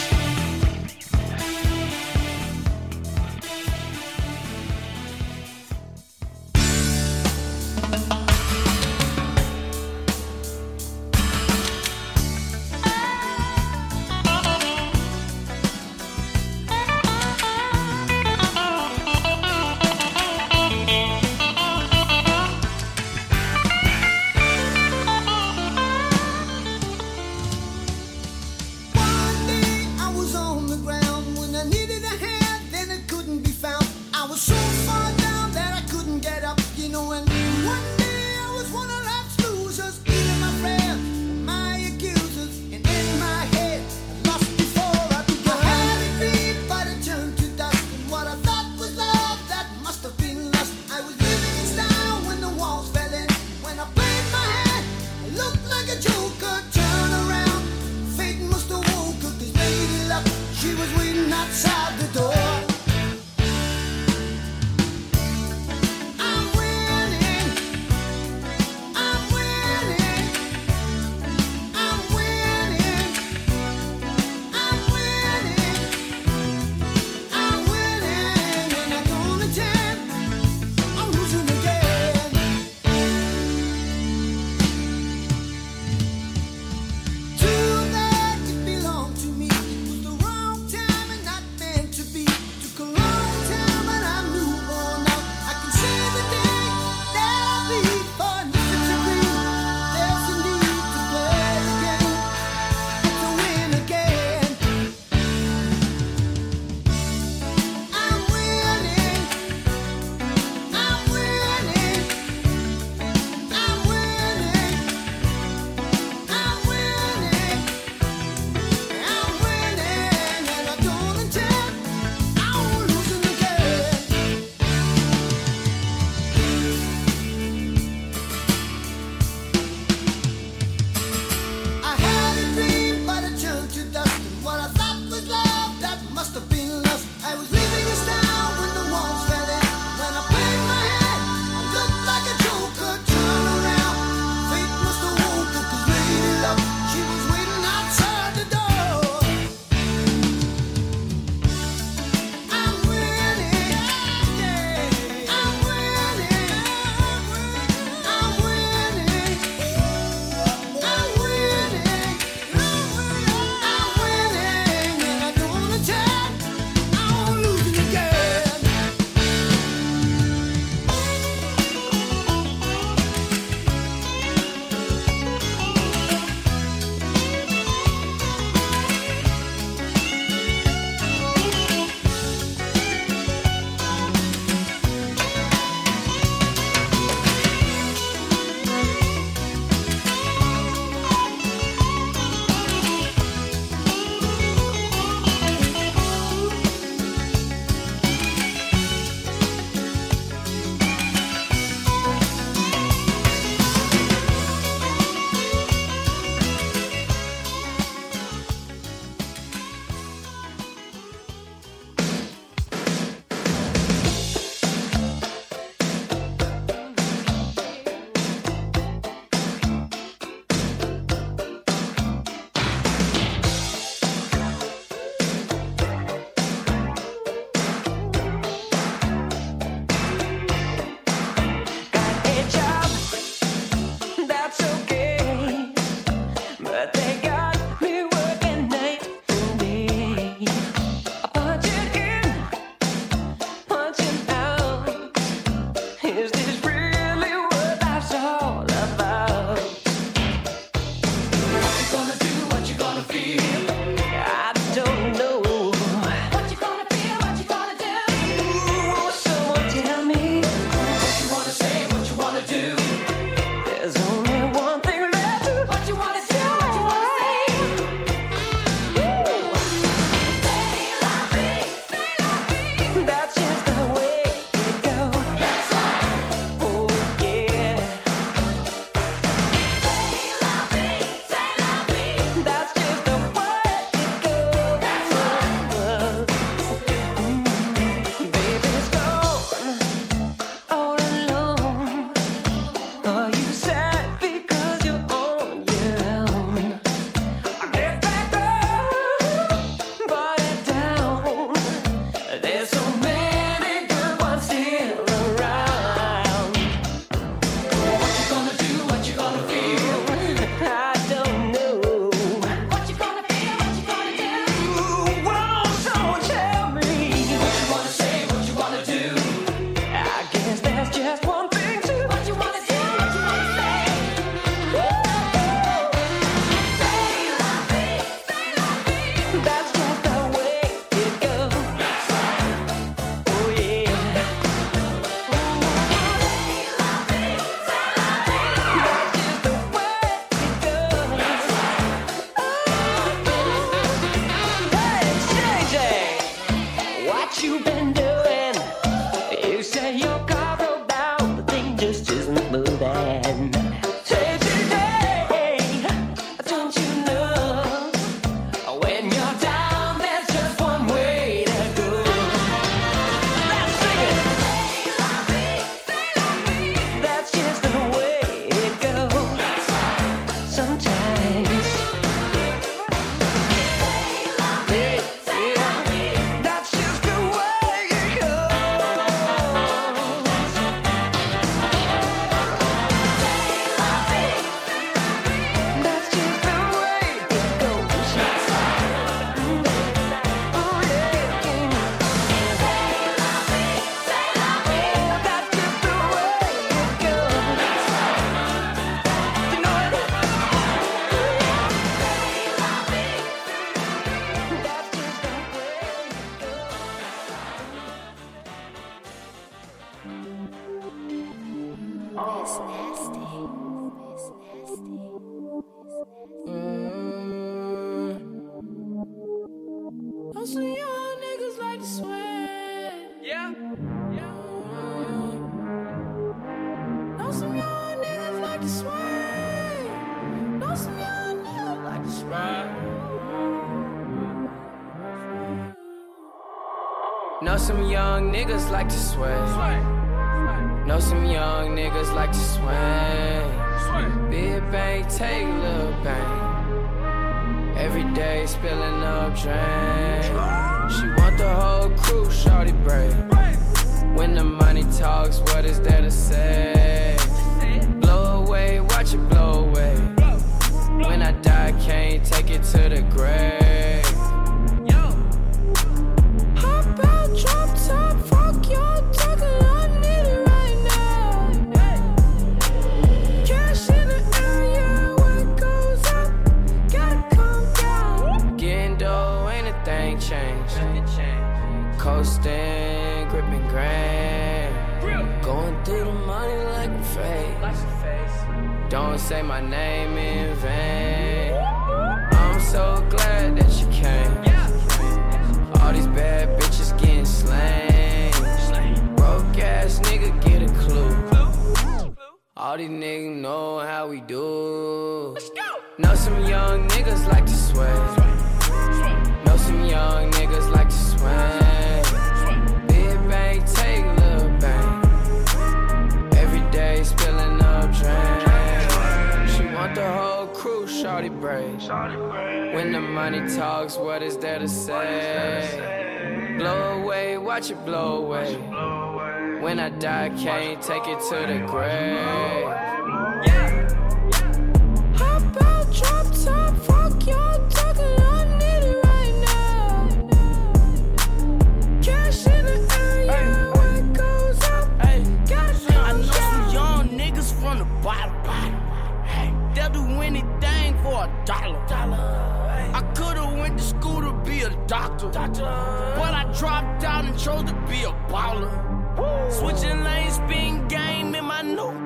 To the grave.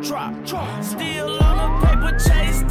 Drop. Still on a paper chase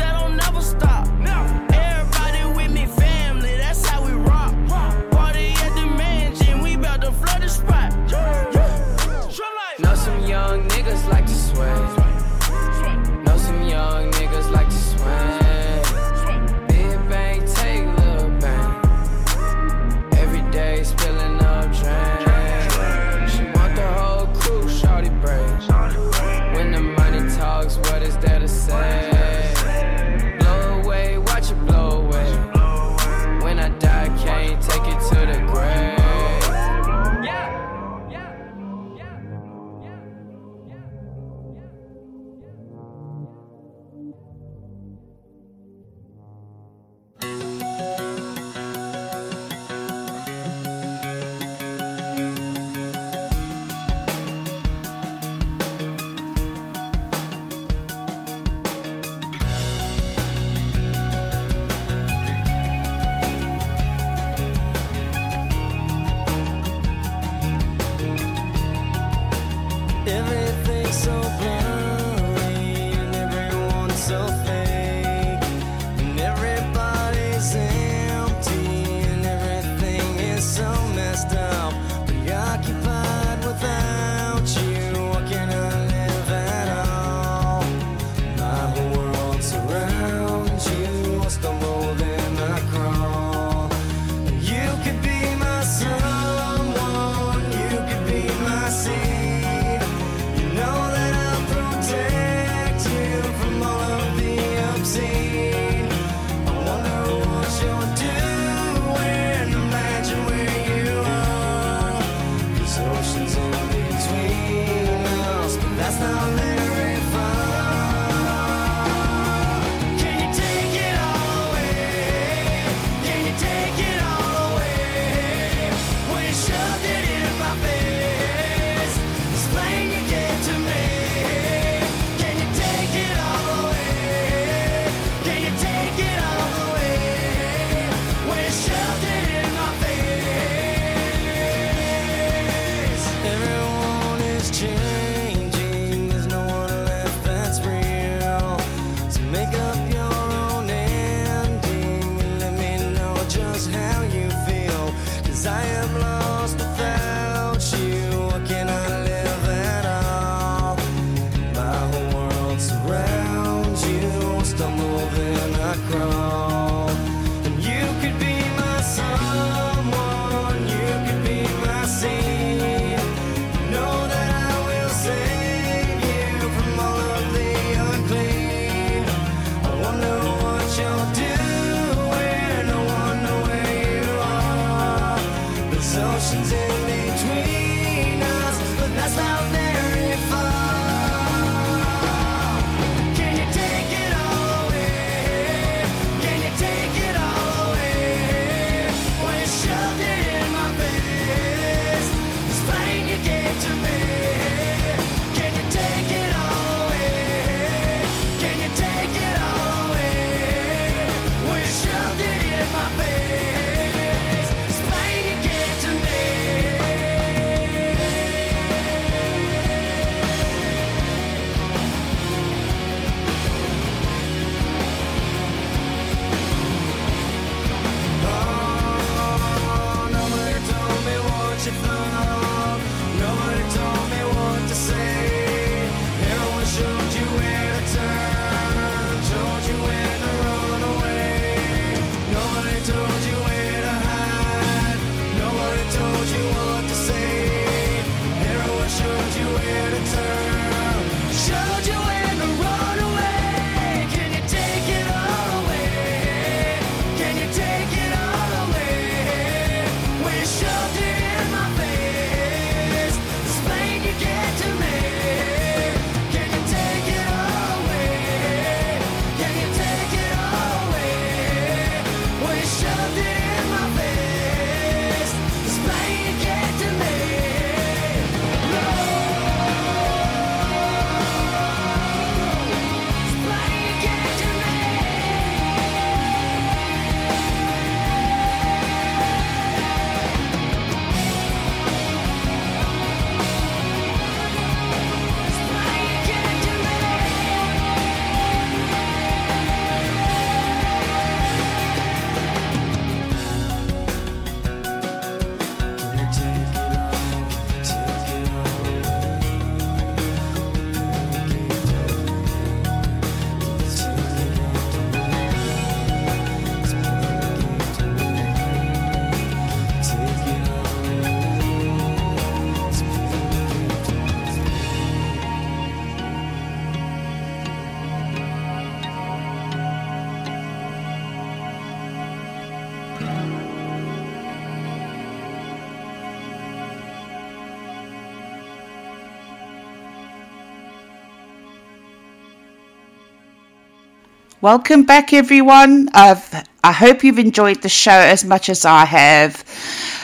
Welcome back, everyone. I've, I hope you've enjoyed the show as much as I have.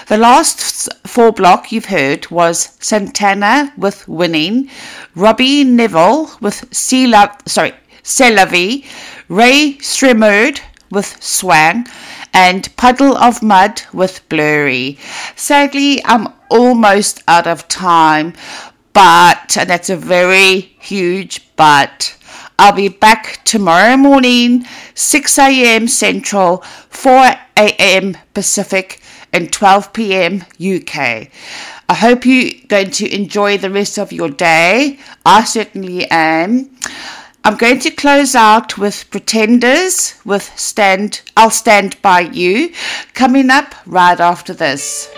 The last four block you've heard was Santana with Winning, Robbie Nevil with Sea sorry, C'est Rae Sremmurd with Swang, and Puddle of Mudd with Blurry. Sadly, I'm almost out of time, but, and that's a very huge but. I'll be back tomorrow morning, 6 a.m. Central, 4 a.m. Pacific, and 12 p.m. UK. I hope you're going to enjoy the rest of your day. I certainly am. I'm going to close out with Pretenders with Stand I'll Stand By You coming up right after this.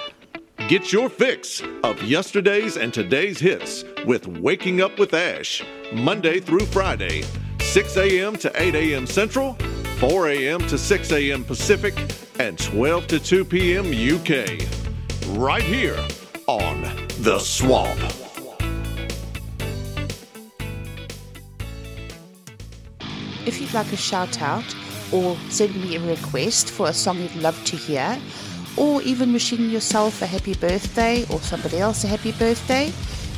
Get your fix of yesterday's and today's hits with Waking Up with Ash, Monday through Friday, 6 a.m. to 8 a.m. Central, 4 a.m. to 6 a.m. Pacific, and 12 to 2 p.m. UK. Right here on The Swamp. If you'd like a shout out or send me a request for a song you'd love to hear, or even wishing yourself a happy birthday or somebody else a happy birthday,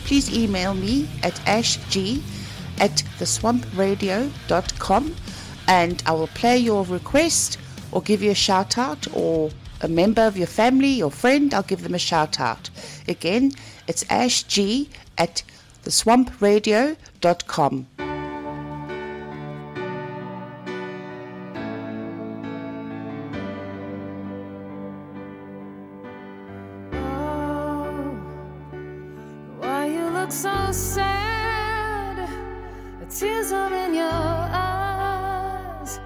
please email me at ashg at theswampradio.com and I will play your request or give you a shout out or a member of your family or friend, I'll give them a shout out. Again, it's Ash G at theswampradio.com. Oh, look so sad? Tears are in your eyes.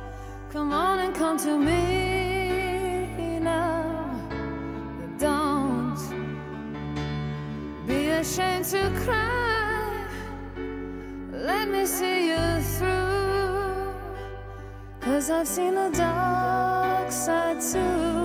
Come on and come to me now. Don't be ashamed to cry. Let me see you through. Cause I've seen the dark side too.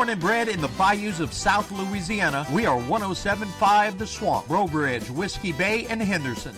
born and bred in the bayous of South Louisiana, we are 1075 The Swamp, Breaux Bridge, Whiskey Bay, and Henderson.